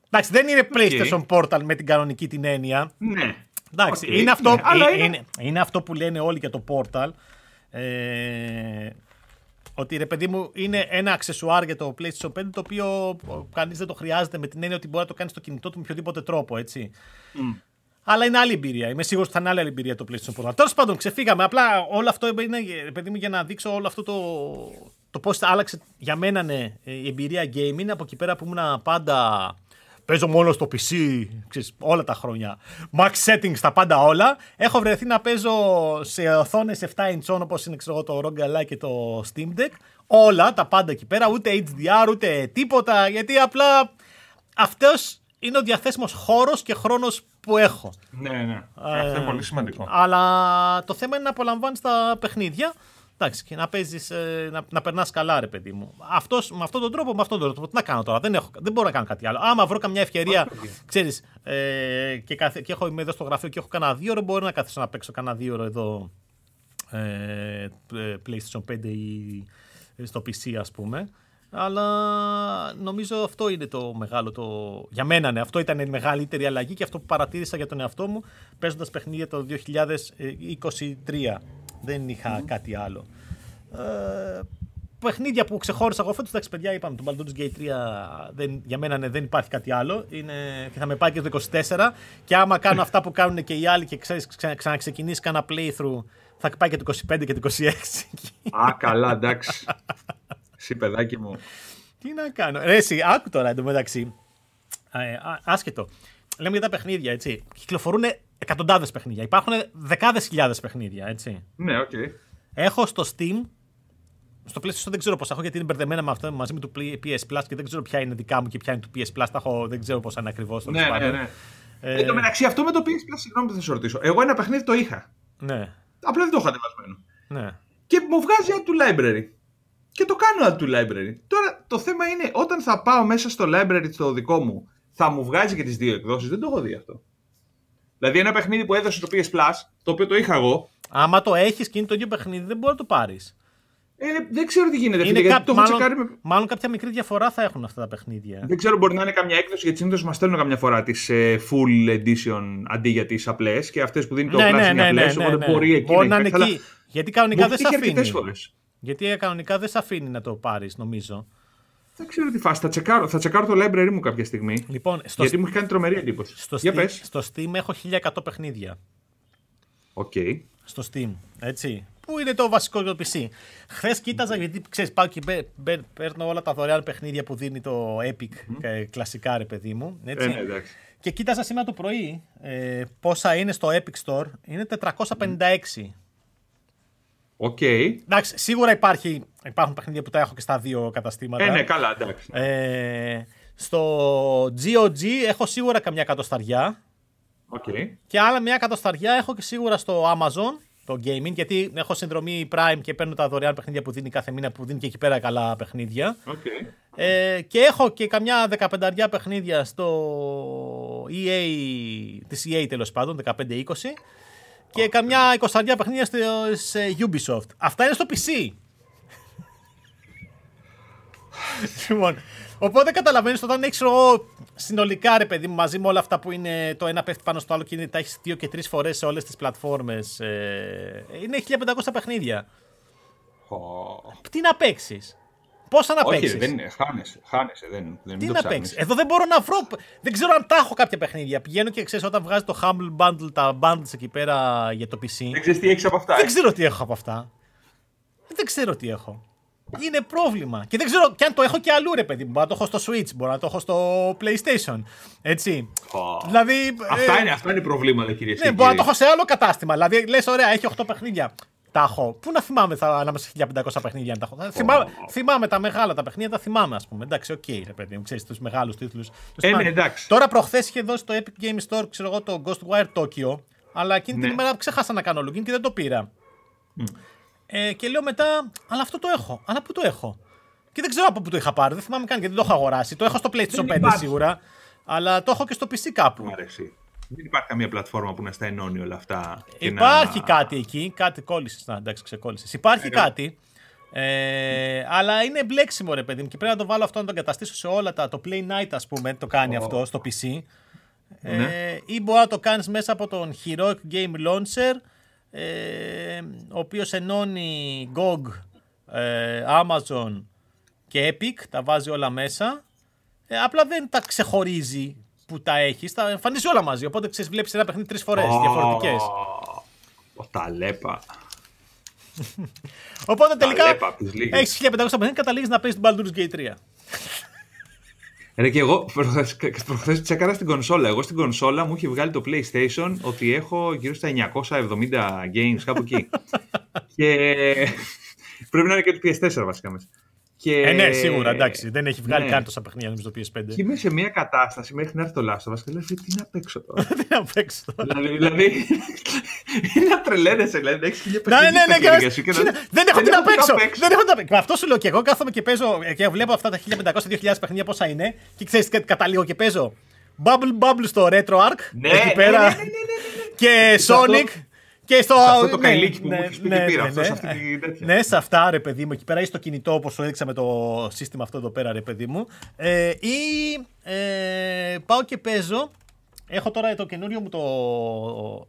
Εντάξει, δεν είναι PlayStation Portal με την κανονική την έννοια. Ναι. Εντάξει, είναι, αυτό, ναι, είναι... Είναι, είναι αυτό που λένε όλοι για το Portal. Ε, ότι ρε παιδί μου είναι ένα αξεσουάρ για το PlayStation 5 το οποίο κανείς δεν το χρειάζεται με την έννοια ότι μπορεί να το κάνει στο κινητό του με οποιοδήποτε τρόπο, έτσι. Mm. Αλλά είναι άλλη εμπειρία. Είμαι σίγουρος ότι θα είναι άλλη εμπειρία το PlayStation 4. Τέλος πάντων, ξεφύγαμε. Απλά όλο αυτό είναι παιδί μου, για να δείξω όλο αυτό το, το πώς άλλαξε για μένα ναι, η εμπειρία gaming. Από εκεί πέρα που ήμουν πάντα Παίζω μόνο στο PC, ξέρεις, όλα τα χρόνια. Max settings, τα πάντα όλα. Έχω βρεθεί να παίζω σε οθόνες 7 inch όπως είναι ξέρω, το ROG Ally και το Steam Deck. Όλα, τα πάντα εκεί πέρα. Ούτε HDR, ούτε τίποτα. Γιατί απλά αυτός είναι ο διαθέσιμος χώρος και χρόνος που έχω. Ναι, ναι. Ε, αυτό είναι πολύ σημαντικό. Αλλά το θέμα είναι να απολαμβάνεις τα παιχνίδια. Εντάξει, και να παίζεις, ε, να, να περνάς καλά, ρε παιδί μου. Αυτός, με αυτόν τον τρόπο, με αυτόν τον τρόπο. Τι να κάνω τώρα, δεν, έχω, δεν μπορώ να κάνω κάτι άλλο. Άμα βρω καμιά ευκαιρία, ξέρεις, ε, και, και έχω είμαι εδώ στο γραφείο και έχω κανένα δύο ώρο, μπορεί να καθίσω να παίξω κανένα δύο ώρο εδώ ε, ε PlayStation 5 ή στο PC, ας πούμε. Αλλά νομίζω αυτό είναι το μεγάλο. Το... Για μένα, ναι, αυτό ήταν η μεγαλύτερη αλλαγή και αυτό που παρατήρησα για τον εαυτό μου παίζοντας παιχνίδια το 2023. Δεν είχα κάτι άλλο. Ε, παιχνίδια που ξεχώρισα εγώ φέτος, εντάξει, παιδιά, είπαμε το Baldur's Gate 3 δεν, για μένα ναι, δεν υπάρχει κάτι άλλο. Είναι, και θα με πάει και το 24. Και άμα κάνω αυτά που κάνουν και οι άλλοι και ξέρεις, ξαναξεκινήσεις κάνα playthrough, θα πάει και το 25 και το 26. Α, καλά, εντάξει. Εσύ, παιδάκι μου. Τι να κάνω. Ρε, εσύ, άκου τώρα εντωμεταξύ. Ε, άσχετο. Λέμε για τα παιχνίδια, έτσι. Κυκλοφορούν εκατοντάδες παιχνίδια. Υπάρχουν δεκάδες χιλιάδες παιχνίδια, έτσι. Ναι, OK. Okay. Έχω στο Steam. Στο PlayStation δεν ξέρω πώς έχω γιατί είναι μπερδεμένα με αυτό μαζί με το PS Plus και δεν ξέρω ποια είναι δικά μου και ποια είναι του PS Plus. Τα έχω, δεν ξέρω πώς είναι ακριβώς. Ναι, ναι, ναι. Ε... Εν τω μεταξύ, αυτό με το PS Plus, συγγνώμη που θα σε ρωτήσω. Εγώ ένα παιχνίδι το είχα. Ναι. Απλά δεν το έχω ανεβασμένο. Ναι. Και μου βγάζει out του library. Και το κάνω out του library. Τώρα το θέμα είναι όταν θα πάω μέσα στο library το δικό μου, θα μου βγάζει και τις δύο εκδόσεις. Δεν το έχω δει αυτό. Δηλαδή ένα παιχνίδι που έδωσε το PS Plus, το οποίο το είχα εγώ. Άμα το έχεις και είναι το ίδιο παιχνίδι, δεν μπορεί να το πάρεις. Ε, δεν ξέρω τι γίνεται. Είναι φίλε, το μάλλον, με... μάλλον κάποια μικρή διαφορά θα έχουν αυτά τα παιχνίδια. Δεν ξέρω, μπορεί να είναι καμιά έκδοση γιατί συνήθως μας στέλνουν καμιά φορά τις ε, full edition αντί για τις απλές και αυτές που δίνει το ναι, ναι, ναι, είναι απλές. Ναι, οπότε μπορεί εκεί μπορεί να, είναι εκεί. Γιατί κανονικά δεν σε αφήνει. Γιατί κανονικά δεν σε αφήνει να το πάρεις, νομίζω. Δεν ξέρω τι φάση. Θα τσεκάρω, θα τσεκάρω το library μου κάποια στιγμή. Λοιπόν, στο γιατί μου έχει κάνει τρομερή εντύπωση. Στο, Για Steam, πες. στο Steam έχω 1100 παιχνίδια. OK. Okay. Στο Steam. Έτσι. Που είναι το βασικό για το PC. Χθες κοίταζα, γιατί ξέρεις, πάω και παίρνω όλα τα δωρεάν παιχνίδια που δίνει το Epic mm. κλασικά, ρε παιδί μου. Έτσι. Ε, ναι, εντάξει. Και κοίταζα σήμερα το πρωί ε, πόσα είναι στο Epic Store. Είναι 456. OK. Okay. Εντάξει, σίγουρα υπάρχει, υπάρχουν παιχνίδια που τα έχω και στα δύο καταστήματα. Ε, ναι, καλά, εντάξει. Ε, στο GOG έχω σίγουρα καμιά εκατοσταριά. Okay. Και άλλα μια εκατοσταριά έχω και σίγουρα στο Amazon, το gaming, γιατί έχω συνδρομή Prime και παίρνω τα δωρεάν παιχνίδια που δίνει κάθε μήνα, που δίνει και εκεί πέρα καλά παιχνίδια. Okay. Ε, και έχω και καμιά δεκαπενταριά παιχνίδια στο EA, της EA τέλος πάντων, 15-20 και καμιά εικοσαριά παιχνίδια σε Ubisoft. Αυτά είναι στο PC. (laughs) λοιπόν, οπότε καταλαβαίνεις όταν έχεις συνολικά ρε παιδί μου μαζί με όλα αυτά που είναι το ένα πέφτει πάνω στο άλλο και είναι, τα έχεις δύο και τρεις φορές σε όλες τις πλατφόρμες. Ε, είναι 1500 παιχνίδια. Oh. Τι να παίξεις; Πόσα να παίξει. Όχι, δεν είναι. Χάνεσαι. χάνεσαι δεν, δεν Τι να παίξεις; Εδώ δεν μπορώ να βρω. Δεν ξέρω αν τα έχω κάποια παιχνίδια. Πηγαίνω και ξέρεις όταν βγάζει το Humble Bundle, τα bundles εκεί πέρα για το PC. Δεν ξέρεις τι έχεις από αυτά. Δεν ε; ξέρω τι έχω από αυτά. Δεν ξέρω τι έχω. Είναι πρόβλημα. Και δεν ξέρω και αν το έχω και αλλού, ρε παιδί μου. Μπορεί να το έχω στο Switch, μπορεί να το έχω στο PlayStation. Έτσι. Oh. Δηλαδή. Αυτά, ε, είναι, αυτά είναι προβλήματα, κύριε Ναι, μπορεί να το έχω σε άλλο κατάστημα. Δηλαδή, λες, ωραία, έχει 8 παιχνίδια τα έχω. Πού να θυμάμαι θα, ανάμεσα σε 1500 παιχνίδια να τα έχω. Oh. Θυμάμαι, θυμάμαι τα μεγάλα τα παιχνίδια, τα θυμάμαι, ας πούμε. Εντάξει, OK, okay, ρε παιδί μου, ξέρεις τους μεγάλους τίτλους. Ε, ναι, εντάξει. Τώρα προχθές είχε δώσει το Epic Game Store, ξέρω εγώ, το Ghostwire Tokyo. Αλλά εκείνη ναι. την ημέρα ξέχασα να κάνω login και δεν το πήρα. Mm. Ε, και λέω μετά, αλλά αυτό το έχω. Αλλά πού το έχω; Και δεν ξέρω από πού το είχα πάρει. Δεν θυμάμαι καν γιατί δεν το έχω αγοράσει. Το έχω στο PlayStation 5 σίγουρα. Αλλά το έχω και στο PC κάπου. Μου αρέσει. Δεν υπάρχει καμία πλατφόρμα που να στα ενώνει όλα αυτά. Υπάρχει να... κάτι εκεί, κάτι κόλλησε. Να εντάξει, ξεκόλλησε. Υπάρχει ε, κάτι. Ε, αλλά είναι μπλέξιμο ρε παιδί μου και πρέπει να το βάλω αυτό να το εγκαταστήσω σε όλα τα. Το Play Night, ας πούμε, το κάνει αυτό στο PC. Ε, ναι. ή μπορεί να το κάνεις μέσα από τον Heroic Game Launcher, ε, ο οποίος ενώνει GOG, ε, Amazon και Epic, τα βάζει όλα μέσα. Ε, απλά δεν τα ξεχωρίζει που τα έχεις, θα εμφανίζει όλα μαζί. Οπότε ξέρεις, βλέπεις ένα παιχνίδι τρεις φορές oh, διαφορετικέ. Τα λέπα. (laughs) Οπότε τελικά έχεις 1500 παιχνίδια καταλήγεις να παίζεις την Baldur's Gate 3. Ρε και εγώ προχθές τσεκάρα στην κονσόλα. Εγώ στην κονσόλα μου έχει βγάλει το PlayStation ότι έχω γύρω στα 970 games κάπου εκεί. (laughs) και πρέπει να είναι και το PS4 βασικά μέσα. Και... Ε, ναι, σίγουρα, εντάξει. Δεν έχει βγάλει ναι. καν τόσα παιχνίδια νομίζω το PS5. Και είμαι σε μια κατάσταση μέχρι να έρθει το Last και λέω τι να παίξω τώρα; (laughs) τι να παίξω τώρα; δηλαδή, δηλαδή είναι να τρελαίνεσαι, δηλαδή να έχει χίλια ναι, ναι, παιχνίδια ναι, ναι, ναι, Δεν έχω τι να παίξω. Δεν έχω τι να παίξω. Αυτό σου λέω και εγώ κάθομαι και παίζω και βλέπω αυτά τα 1500-2000 παιχνίδια πόσα είναι και ξέρεις καταλήγω και παίζω Bubble Bubble στο Retro Arc. Ναι, εκεί πέρα. Και Sonic. Και στο... Σε αυτό το ναι, καηλίκι που ναι, μου έχεις πει ναι, και πήρα. Ναι, αυτός, σε αυτή τη τέτοια. Ναι, σε αυτά ρε παιδί μου. Εκεί πέρα ή στο κινητό όπως σου έδειξα με το σύστημα αυτό εδώ πέρα ρε παιδί μου. Ε, ή ε, πάω και παίζω. Έχω τώρα το καινούριο μου το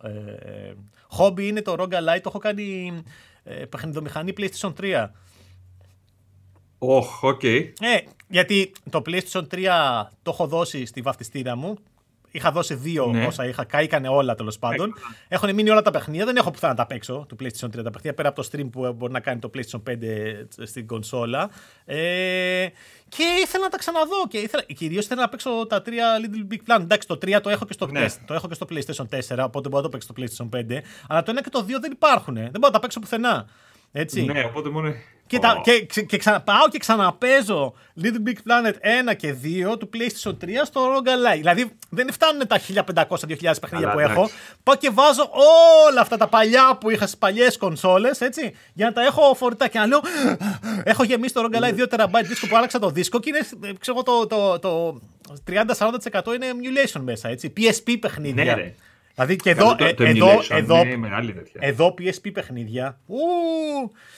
ε, χόμπι είναι το ROG Ally. Το έχω κάνει ε, παιχνιδομηχανή PlayStation 3. Οχ, OK. Okay. Ε, γιατί το PlayStation 3 το έχω δώσει στη βαφτιστήρα μου. Είχα δώσει δύο ναι. όσα είχα, κάηκαν όλα τέλος πάντων. Έχουν μείνει όλα τα παιχνίδια. Δεν έχω πουθενά να τα παίξω του PlayStation 3 τα παιχνίδια πέρα από το stream που μπορεί να κάνει το PlayStation 5 στην κονσόλα. Ε, και ήθελα να τα ξαναδώ. Και ήθελα, κυρίως ήθελα να παίξω τα τρία Little Big Planet. Εντάξει, το 3 το έχω και στο, ναι. το έχω και στο PlayStation 4, οπότε μπορώ να το παίξω στο PlayStation 5. Αλλά το 1 και το 2 δεν υπάρχουν. Δεν μπορώ να τα παίξω πουθενά. Έτσι. Ναι, οπότε μόνο. Και, τα, και, και, και ξανα, πάω και ξαναπέζω Little Big Planet 1 και 2 του PlayStation 3 στο Rogue Ally. Δηλαδή δεν φτάνουν τα 1500-2000 παιχνίδια που έχω. Πάω και βάζω όλα αυτά τα παλιά που είχα στις παλιές κονσόλες, έτσι, για να τα έχω φορητά και να λέω. Έχω γεμίσει το Rogue Ally 2 TB δίσκο που άλλαξα το δίσκο και είναι, ξέρω, το, το, το, το 30-40% είναι emulation μέσα, έτσι. PSP παιχνίδια. Ναι, ρε. Δηλαδή και εδώ, το, το, εδώ, εδώ, εδώ PSP παιχνίδια. Ου,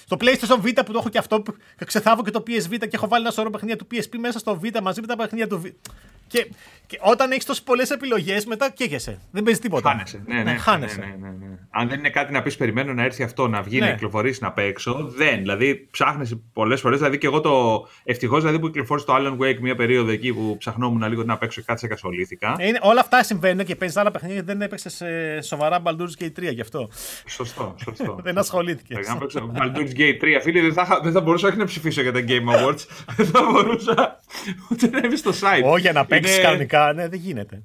στο PlayStation Vita που το έχω και αυτό, που ξεθάβω και το PS Vita και έχω βάλει ένα σωρό παιχνίδια του PSP μέσα στο Vita μαζί με τα παιχνίδια του Vita. Και, και όταν έχεις τόσες πολλές επιλογές, μετά καίγεσαι. Δεν παίζεις τίποτα. Χάνεσαι. Ναι, ναι, ναι, χάνεσαι. Ναι, ναι, ναι, Αν δεν είναι κάτι να πεις, περιμένω να έρθει αυτό, να βγει, ναι. να κυκλοφορήσει, να παίξω. Δεν. Δηλαδή ψάχνει πολλές φορές. Δηλαδή και εγώ το. Ευτυχώς δηλαδή, που κυκλοφόρησε το Alan Wake μια περίοδο εκεί που ψαχνόμουν λίγο να παίξω και κάτσε και ασχολήθηκα. Είναι, όλα αυτά συμβαίνουν και παίζεις άλλα παιχνίδια δεν έπαιξες σε σοβαρά Baldur's Gate 3 γι' αυτό. Σωστό. σωστό. (laughs) δεν ασχολήθηκες. Αν παίξω Baldur's Gate 3, φίλε, δεν θα, δεν θα μπορούσα όχι να ψηφίσω για τα Game Awards. (laughs) δεν θα μπορούσα ούτε να είμαι στο site. Όχι, για να παίξεις κανονικά, ναι, δεν γίνεται.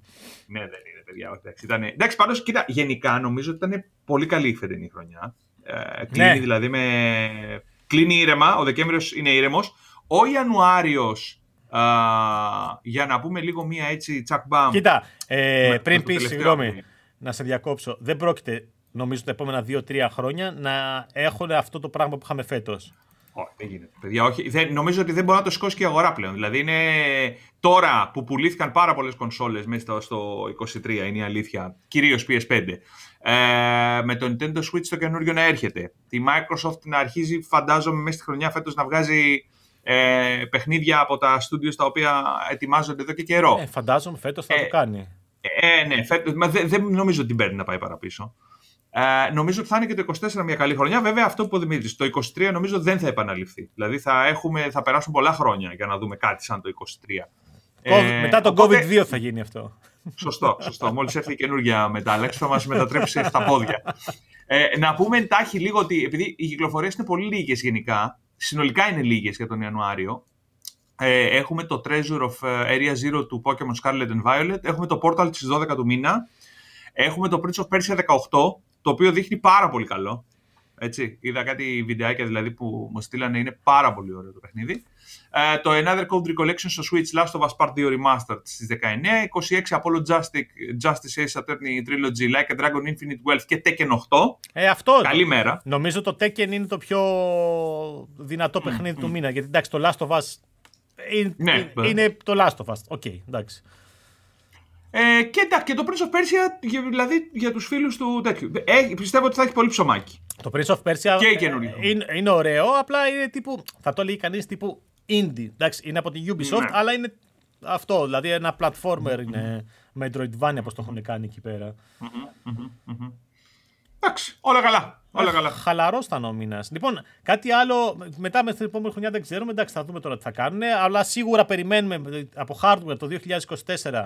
Ναι, δεν είναι, παιδιά. Εντάξει, ήταν... εντάξει πάντως, κοίτα, γενικά νομίζω ότι ήταν πολύ καλή η φετινή χρονιά. Ε, κλείνει ναι. δηλαδή με. Κλείνει ήρεμα, ο Δεκέμβριος είναι ήρεμος. Ο Ιανουάριος, για να πούμε λίγο μία έτσι τσακ μπαμ. Κοίτα, ε, πριν πεις, συγγνώμη, να σε διακόψω. Δεν πρόκειται, νομίζω, τα επόμενα 2-3 χρόνια να έχουν αυτό το πράγμα που είχαμε φέτος. Όχι, δεν γίνεται. Παιδιά, όχι. Δεν, νομίζω ότι δεν μπορεί να το σηκώσει και η αγορά πλέον. Δηλαδή είναι τώρα που πουλήθηκαν πάρα πολλές κονσόλες μέσα στο 23, είναι η αλήθεια. Κυρίως PS5. Ε, με το Nintendo Switch το καινούριο να έρχεται. Τη Microsoft να αρχίζει, φαντάζομαι, μέσα στη χρονιά φέτος να βγάζει ε, παιχνίδια από τα studios τα οποία ετοιμάζονται εδώ και καιρό. Ε, φαντάζομαι φέτος θα το ε, κάνει. Ε, ναι, φέτος, δεν, δεν νομίζω ότι παίρνει να πάει παραπίσω. Ε, νομίζω ότι θα είναι και το 24 μια καλή χρονιά. Βέβαια, αυτό που Δημήτρη, το 23 νομίζω δεν θα επαναληφθεί. Δηλαδή θα, έχουμε, θα περάσουν πολλά χρόνια για να δούμε κάτι σαν το 23. Ε, μετά το COVID-2 θα γίνει αυτό. Σωστό, σωστό. Μόλις έρθει η καινούργια μετάλλαξη θα μας μετατρέψει στα πόδια. Ε, να πούμε εντάχει λίγο ότι επειδή οι κυκλοφορίες είναι πολύ λίγες γενικά, συνολικά είναι λίγες για τον Ιανουάριο. Ε, έχουμε το Treasure of Area Zero του Pokemon Scarlet and Violet. Έχουμε το Portal στις 12 του μήνα. Έχουμε το Prince of Persia 18 το οποίο δείχνει πάρα πολύ καλό. Έτσι, είδα κάτι βιντεάκια δηλαδή που μου στείλανε, είναι πάρα πολύ ωραίο το παιχνίδι. Ε, το Another Cold Recollection στο Switch, Last of Us Part 2 Remastered στις 19, 26 Apollo Justice, Justice Ace Attorney Trilogy, Like a Dragon Infinite Wealth και Tekken 8. Ε, αυτό, Καλημέρα. Νομίζω το Tekken είναι το πιο δυνατό παιχνίδι mm, του μήνα, γιατί εντάξει το Last of Us είναι, ναι, είναι το Last of Us. OK, okay, εντάξει. Ε, και, και το Prince of Persia, δηλαδή για τους φίλους του τέτοιου. Ε, πιστεύω ότι θα έχει πολύ ψωμάκι. Το Prince of Persia και είναι, είναι ωραίο, απλά είναι τύπου, θα το λέει κανείς τύπου indie. Εντάξει, είναι από την Ubisoft, ναι. αλλά είναι αυτό, δηλαδή ένα platformer είναι metroidvania όπως το έχουν κάνει εκεί πέρα. Εντάξει, όλα καλά. Όλα καλά. Χαλαρό ήταν ο μήνας. Λοιπόν, κάτι άλλο. Μετά με την επόμενη χρονιά δεν ξέρουμε. Εντάξει, θα δούμε τώρα τι θα κάνουν. Αλλά σίγουρα περιμένουμε από hardware το 2024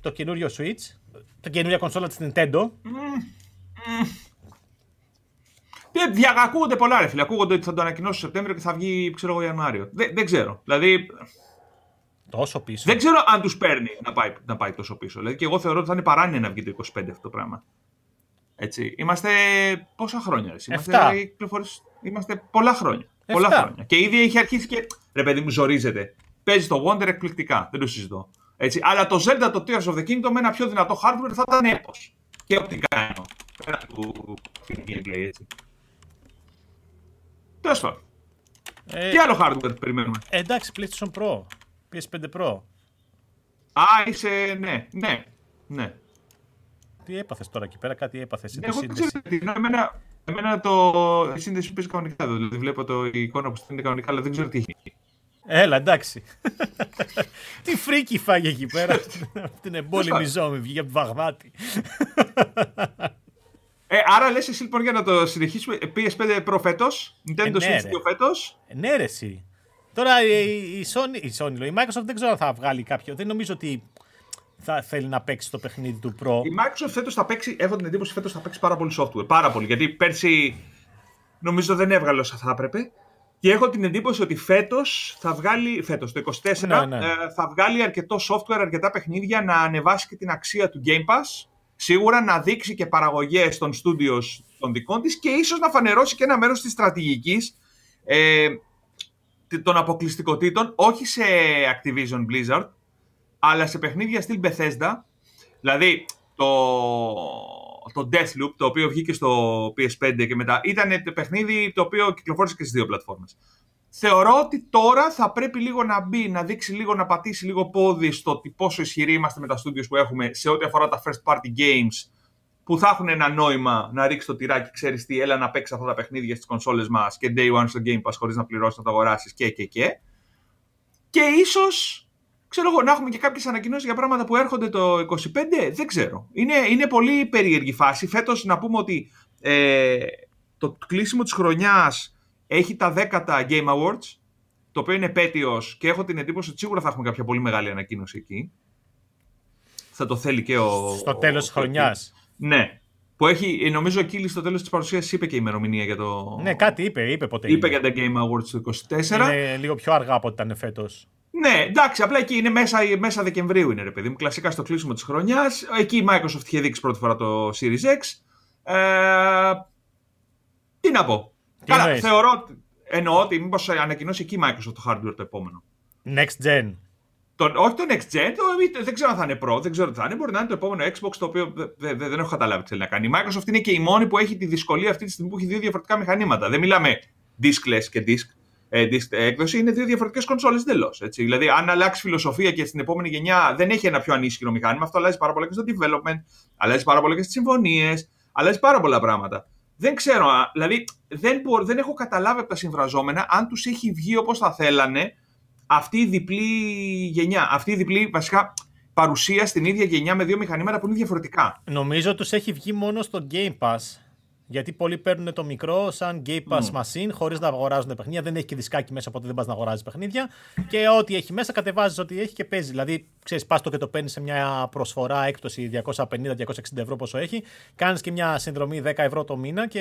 το καινούριο Switch, το καινούργια κονσόλα της Nintendo. Mm, mm. ακούγονται πολλά ρε φίλε. Ακούγονται ότι θα το ανακοινώσει Σεπτέμβριο και θα βγει ξέρω εγώ Ιανουάριο. Δεν, δεν ξέρω. Δηλαδή. Τόσο πίσω. Δεν ξέρω αν τους παίρνει να πάει, να πάει τόσο πίσω. Δηλαδή και εγώ θεωρώ ότι θα είναι παράνοια να βγει το 25 αυτό το πράγμα. Έτσι. Είμαστε πόσα χρόνια. Ρε. Είμαστε, είμαστε πολλά χρόνια. Πολλά χρόνια. Και ήδη έχει αρχίσει και. Ρε παιδί μου, ζορίζεται. Παίζει το Wonder εκπληκτικά. Δεν το συζητώ. Έτσι. Αλλά το Zelda, το Tears of the Kingdom με ένα πιο δυνατό hardware θα ήταν έπος. Και οπτικά εννοώ. Πέρα του gameplay, έτσι. Τέλος πάντων. Ε, Τι άλλο hardware περιμένουμε; Ε, εντάξει, PlayStation Pro. PS5 Pro. Α, είσαι, ναι, ναι, ναι. Τι έπαθες τώρα εκεί πέρα, κάτι έπαθες. Ναι, εγώ δεν ξέρω τι, εμένα, εμένα το, η σύνδεση παίζει κανονικά, δηλαδή βλέπω το εικόνα που στέλνει κανονικά, αλλά δεν ξέρω τι έχει. Έλα, εντάξει. Τι φρίκι φάγε εκεί πέρα. Την εμπόλεμη ζώμη, βγήκε από τη Βαγδάτη. Ε, άρα λες εσύ λοιπόν για να το συνεχίσουμε PS5 Pro φέτος, Nintendo ε, ναι, Switch 2 φέτος. Ε, ναι ρε εσύ. Τώρα η, η, Sony, η, Sony, η Microsoft δεν ξέρω αν θα βγάλει κάποιο. Δεν νομίζω ότι θα θέλει να παίξει το παιχνίδι του Pro. Η Microsoft φέτος θα παίξει, έχω την εντύπωση φέτος θα παίξει πάρα πολύ software. Πάρα πολύ. Γιατί πέρσι νομίζω δεν έβγαλε όσα θα έπρεπε. Και έχω την εντύπωση ότι φέτος θα βγάλει, φέτος, το 24, ναι, ναι. Ε, θα βγάλει αρκετό software, αρκετά παιχνίδια να ανεβάσει και την αξία του Game Pass. Σίγουρα να δείξει και παραγωγές των studios των δικών της και ίσως να φανερώσει και ένα μέρος της στρατηγικής ε, των αποκλειστικότητων, όχι σε Activision Blizzard, αλλά σε παιχνίδια στυλ Bethesda. Δηλαδή, το, το Deathloop, το οποίο βγήκε στο PS5 και μετά, ήταν το παιχνίδι το οποίο κυκλοφόρησε και στις δύο πλατφόρμες. Θεωρώ ότι τώρα θα πρέπει λίγο να μπει, να δείξει λίγο, να πατήσει λίγο πόδι στο πόσο ισχυροί είμαστε με τα studios που έχουμε σε ό,τι αφορά τα first party games που θα έχουν ένα νόημα να ρίξει το τυράκι, ξέρεις τι, έλα να παίξεις αυτά τα παιχνίδια στις κονσόλες μας και day one στο Game Pass χωρίς να πληρώσεις να τα αγοράσεις και και και. Και ίσως ξέρω εγώ, να έχουμε και κάποιες ανακοινώσεις για πράγματα που έρχονται το 25. Δεν ξέρω. Είναι, είναι πολύ περίεργη φάση. Φέτος να πούμε ότι ε, το κλείσιμο της χρονιάς έχει τα 10 Game Awards, το οποίο είναι επέτειος και έχω την εντύπωση ότι σίγουρα θα έχουμε κάποια πολύ μεγάλη ανακοίνωση εκεί. Θα το θέλει και ο. Στο τέλος της χρονιάς. Ναι. Που έχει, νομίζω ο Κίλι στο τέλος της παρουσίαση είπε και η ημερομηνία για το. Ναι, κάτι είπε, είπε ποτέ. Είπε για τα Game Awards του 24. Είναι λίγο πιο αργά από ό,τι ήταν φέτος. Ναι, εντάξει, απλά εκεί είναι μέσα, μέσα Δεκεμβρίου είναι ρε παιδί μου. Κλασικά στο κλείσιμο της χρονιάς. Εκεί η Microsoft είχε δείξει πρώτη φορά το Series X. Ε, τι να πω. Τι Καλά, θεωρώ. Εννοώ ότι μήπως ανακοινώσει εκεί η Microsoft το hardware το επόμενο. Next gen. Το, όχι το next gen, το, δεν ξέρω αν θα είναι pro, δεν ξέρω τι θα είναι. Μπορεί να είναι το επόμενο Xbox το οποίο δεν, δεν, δεν έχω καταλάβει τι θέλει να κάνει. Η Microsoft είναι και η μόνη που έχει τη δυσκολία αυτή τη στιγμή που έχει δύο διαφορετικά μηχανήματα. Δεν μιλάμε diskless και disk ε, έκδοση είναι δύο διαφορετικές κονσόλες εντελώς. Δηλαδή, αν αλλάξει φιλοσοφία και στην επόμενη γενιά δεν έχει ένα πιο ανίσχυρο μηχάνημα, αυτό αλλάζει πάρα πολλά και στο development, αλλάζει πάρα πολλά και στις συμφωνίες, αλλάζει πάρα πολλά πράγματα. Δεν ξέρω, δηλαδή δεν, μπο, δεν έχω καταλάβει από τα συμφραζόμενα αν τους έχει βγει όπως θα θέλανε αυτή η διπλή γενιά. Αυτή η διπλή βασικά παρουσία στην ίδια γενιά με δύο μηχανήματα που είναι διαφορετικά. Νομίζω τους έχει βγει μόνο στο Game Pass. Γιατί πολλοί παίρνουν το μικρό σαν Game Pass mm. Machine χωρίς να αγοράζουν παιχνίδια. Δεν έχει και δισκάκι μέσα, οπότε δεν πας να αγοράζεις παιχνίδια. Και ό,τι έχει μέσα κατεβάζεις ό,τι έχει και παίζεις. Δηλαδή, ξέρεις, πας το και το παίρνεις σε μια προσφορά έκπτωση 250-260 ευρώ πόσο έχει. Κάνεις και μια συνδρομή 10 ευρώ το μήνα και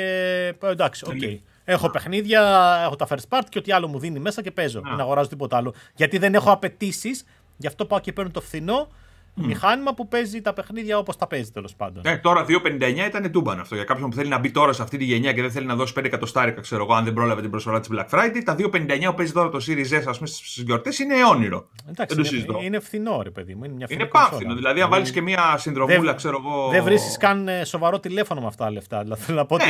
ε, εντάξει, OK. Okay. Έχω παιχνίδια, έχω τα first party και ό,τι άλλο μου δίνει μέσα και παίζω. Δεν αγοράζω τίποτα άλλο. Γιατί δεν έχω απαιτήσεις, γι' αυτό πάω και παίρνω το φθηνό Mm. Μηχάνημα που παίζει τα παιχνίδια όπως τα παίζει τέλος πάντων. Ναι, τώρα 2,59 ήταν τούμπαν αυτό. Για κάποιον που θέλει να μπει τώρα σε αυτή τη γενιά και δεν θέλει να δώσει 5 εκατοστάρικα, ξέρω εγώ, αν δεν πρόλαβε την προσφορά της Black Friday, τα 2,59 που παίζει τώρα το Series S, ας πούμε, στι γιορτές είναι αιώνιρο. Εντάξει, δεν είναι, είναι φθηνό, ρε παιδί μου. Είναι, μια είναι πάμφθηνο. Δηλαδή, αν βάλεις και μια συνδρομούλα, ξέρω εγώ. Δεν βρίσκεις καν ε, σοβαρό τηλέφωνο με αυτά τα λεφτά. Δηλαδή, να πω ναι,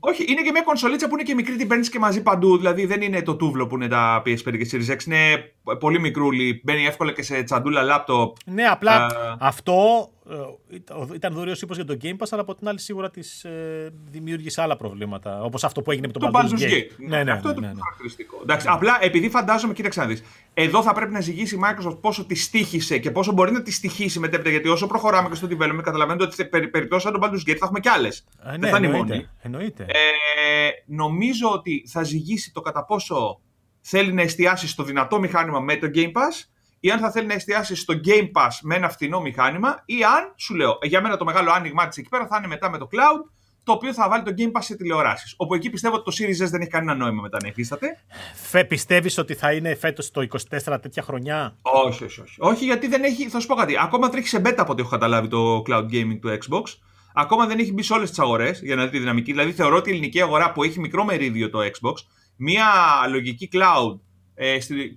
Όχι, είναι και μια κονσολίτσα που είναι και μικρή, την παίρνεις και μαζί παντού. Δηλαδή, δεν είναι το τούβλο που είναι τα PS5 και Series X. Είναι πολύ μικρούλι, μπαίνει εύκολα και σε τσαντούλα λάπτοπ. Ναι, απλά αυτό ε, ήταν δωρεός ύπο για το Game Pass, αλλά από την άλλη σίγουρα της ε, δημιούργησε άλλα προβλήματα. Όπως αυτό που έγινε με τον Baldur's Gate. Ναι, ναι, αυτό ναι, ναι, ναι. είναι το χαρακτηριστικό. Εντάξει, απλά επειδή φαντάζομαι, κοίταξε να δεις. Εδώ θα πρέπει να ζυγίσει η Microsoft πόσο τη στήχησε και πόσο μπορεί να τη στοιχήσει μετέπειτα. Γιατί όσο προχωράμε και στο development, καταλαβαίνετε ότι περι, περιπτώσεις σαν τον Baldur's Gate θα έχουμε κι άλλες. Ε, ναι, Δεν θα είναι μόνοι. Εννοείται. Ε, νομίζω ότι θα ζυγίσει το κατά πόσο θέλει να εστιάσει στο δυνατό μηχάνημα με το Game Pass ή αν θα θέλει να εστιάσει στο Game Pass με ένα φθηνό μηχάνημα ή αν, σου λέω, για μένα το μεγάλο άνοιγμά της εκεί πέρα θα είναι μετά με το cloud το οποίο θα βάλει το Game Pass σε τηλεοράσεις. Όπου εκεί πιστεύω ότι το Series S δεν έχει κανένα νόημα μετά να υφίσταται. Φε, πιστεύεις ότι θα είναι φέτος το 24 τέτοια χρονιά; Όχι, όχι, όχι. Όχι, γιατί δεν έχει. Θα σου πω κάτι. Ακόμα τρέχει σε beta από ό,τι έχω καταλάβει το cloud gaming του Xbox. Ακόμα δεν έχει μπει σε όλες τις αγορές για να δει τη δυναμική. Δηλαδή θεωρώ ότι η ελληνική αγορά που έχει μικρό μερίδιο το Xbox, μια λογική cloud ε,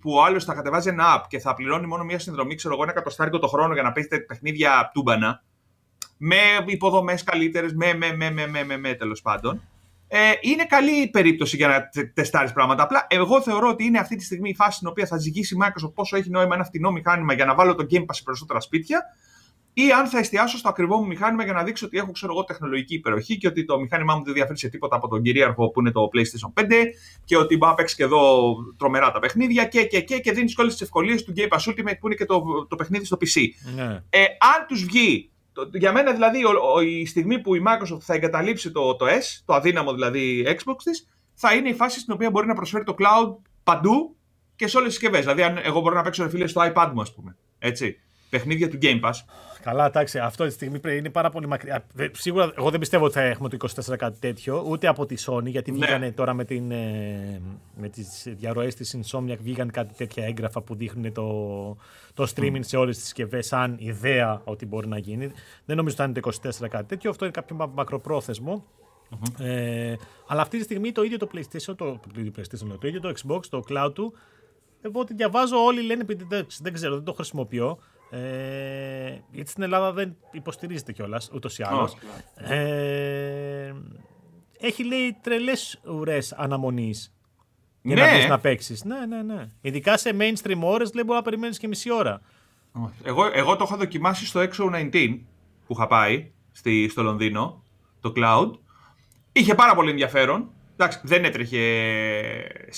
που ο άλλος θα κατεβάζει ένα app και θα πληρώνει μόνο μια συνδρομή, ξέρω εγώ, ένα εκατοστάρικο το χρόνο για να παίζετε παιχνίδια τούμπανα, με υποδομές καλύτερες, με, με, με, με, με, με, με τέλος πάντων. Ε, είναι καλή περίπτωση για να τεστάρεις πράγματα. Απλά εγώ θεωρώ ότι είναι αυτή τη στιγμή η φάση στην οποία θα ζυγίσει η Microsoft πόσο έχει νόημα ένα φτηνό μηχάνημα για να βάλω το Game Pass σε περισσότερα σπίτια ή αν θα εστιάσω στο ακριβό μου μηχάνημα για να δείξω ότι έχω ξέρω εγώ, τεχνολογική υπεροχή και ότι το μηχάνημά μου δεν διαφέρει σε τίποτα από τον κυρίαρχο που είναι το PlayStation 5 και ότι μπορώ να παίξει και εδώ τρομερά τα παιχνίδια και, και, και, και δίνεις όλες τις ευκολίες του Game Pass Ultimate που είναι και το, το παιχνίδι στο PC. Ναι. Ε, αν τους βγει για μένα δηλαδή η στιγμή που η Microsoft θα εγκαταλείψει το, το S, το αδύναμο δηλαδή Xbox της, θα είναι η φάση στην οποία μπορεί να προσφέρει το cloud παντού και σε όλες τις συσκευές. Δηλαδή, αν εγώ μπορώ να παίξω φίλε στο iPad μου, ας πούμε. Έτσι. Παιχνίδια του Game Pass. Καλά, εντάξει, αυτό τη στιγμή είναι πάρα πολύ μακριά. Σίγουρα, εγώ δεν πιστεύω ότι θα έχουμε το 24 κάτι τέτοιο, ούτε από τη Sony, γιατί ναι. βγήκανε τώρα με, την, ε, με τις διαρροές της Insomniac, βγήκαν κάτι τέτοια έγγραφα που δείχνουν το, το streaming mm. σε όλες τις συσκευές σαν ιδέα ότι μπορεί να γίνει. Δεν νομίζω ότι θα είναι το 24 κάτι τέτοιο, αυτό είναι κάποιο μακροπρόθεσμο. Mm-hmm. Ε, αλλά αυτή τη στιγμή το ίδιο το PlayStation, το, το, PlayStation, το ίδιο το Xbox, το cloud του, εγώ ότι διαβάζω όλοι λένε, επειδή δεν, δεν ξέρω, δεν το χρησιμοποιώ, ε, γιατί στην Ελλάδα δεν υποστηρίζεται κιόλας ούτως ή άλλως. Ε, έχει λέει τρελές ουρές αναμονής. Για ναι. να μπεις να παίξεις. Ναι, ναι, ναι. Ειδικά σε mainstream ώρες λέει μπορεί να περιμένεις και μισή ώρα. Εγώ, εγώ το έχω δοκιμάσει στο Exo 19 που είχα πάει στη, στο Λονδίνο, το cloud. Είχε πάρα πολύ ενδιαφέρον. Εντάξει, δεν έτρεχε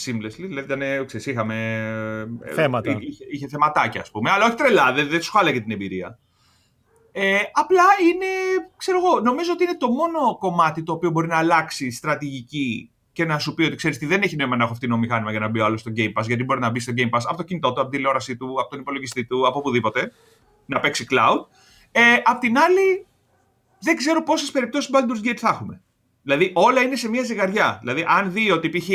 seamlessly, δηλαδή ήταν, ξέρεις, είχαμε... Ε, Θέματα. Είχε, είχε θεματάκια, ας πούμε, αλλά όχι τρελά, δεν, δεν σου χάλαγε την εμπειρία. Ε, απλά είναι, ξέρω εγώ, νομίζω ότι είναι το μόνο κομμάτι το οποίο μπορεί να αλλάξει στρατηγική και να σου πει ότι ξέρεις τι δεν έχει νόημα να έχω φτηνό μηχάνημα για να μπει άλλος στο Game Pass, γιατί μπορεί να μπει στο Game Pass από το κινητό του, από την τηλεόρασή του, από τον υπολογιστή του, από οπουδήποτε, να παίξει cloud. Ε, απ' την άλλη, δεν ξέρω πόσες περιπτώσεις Baldur's Gate θα έχουμε. Δηλαδή όλα είναι σε μια ζυγαριά. Δηλαδή, αν δει ότι π.χ.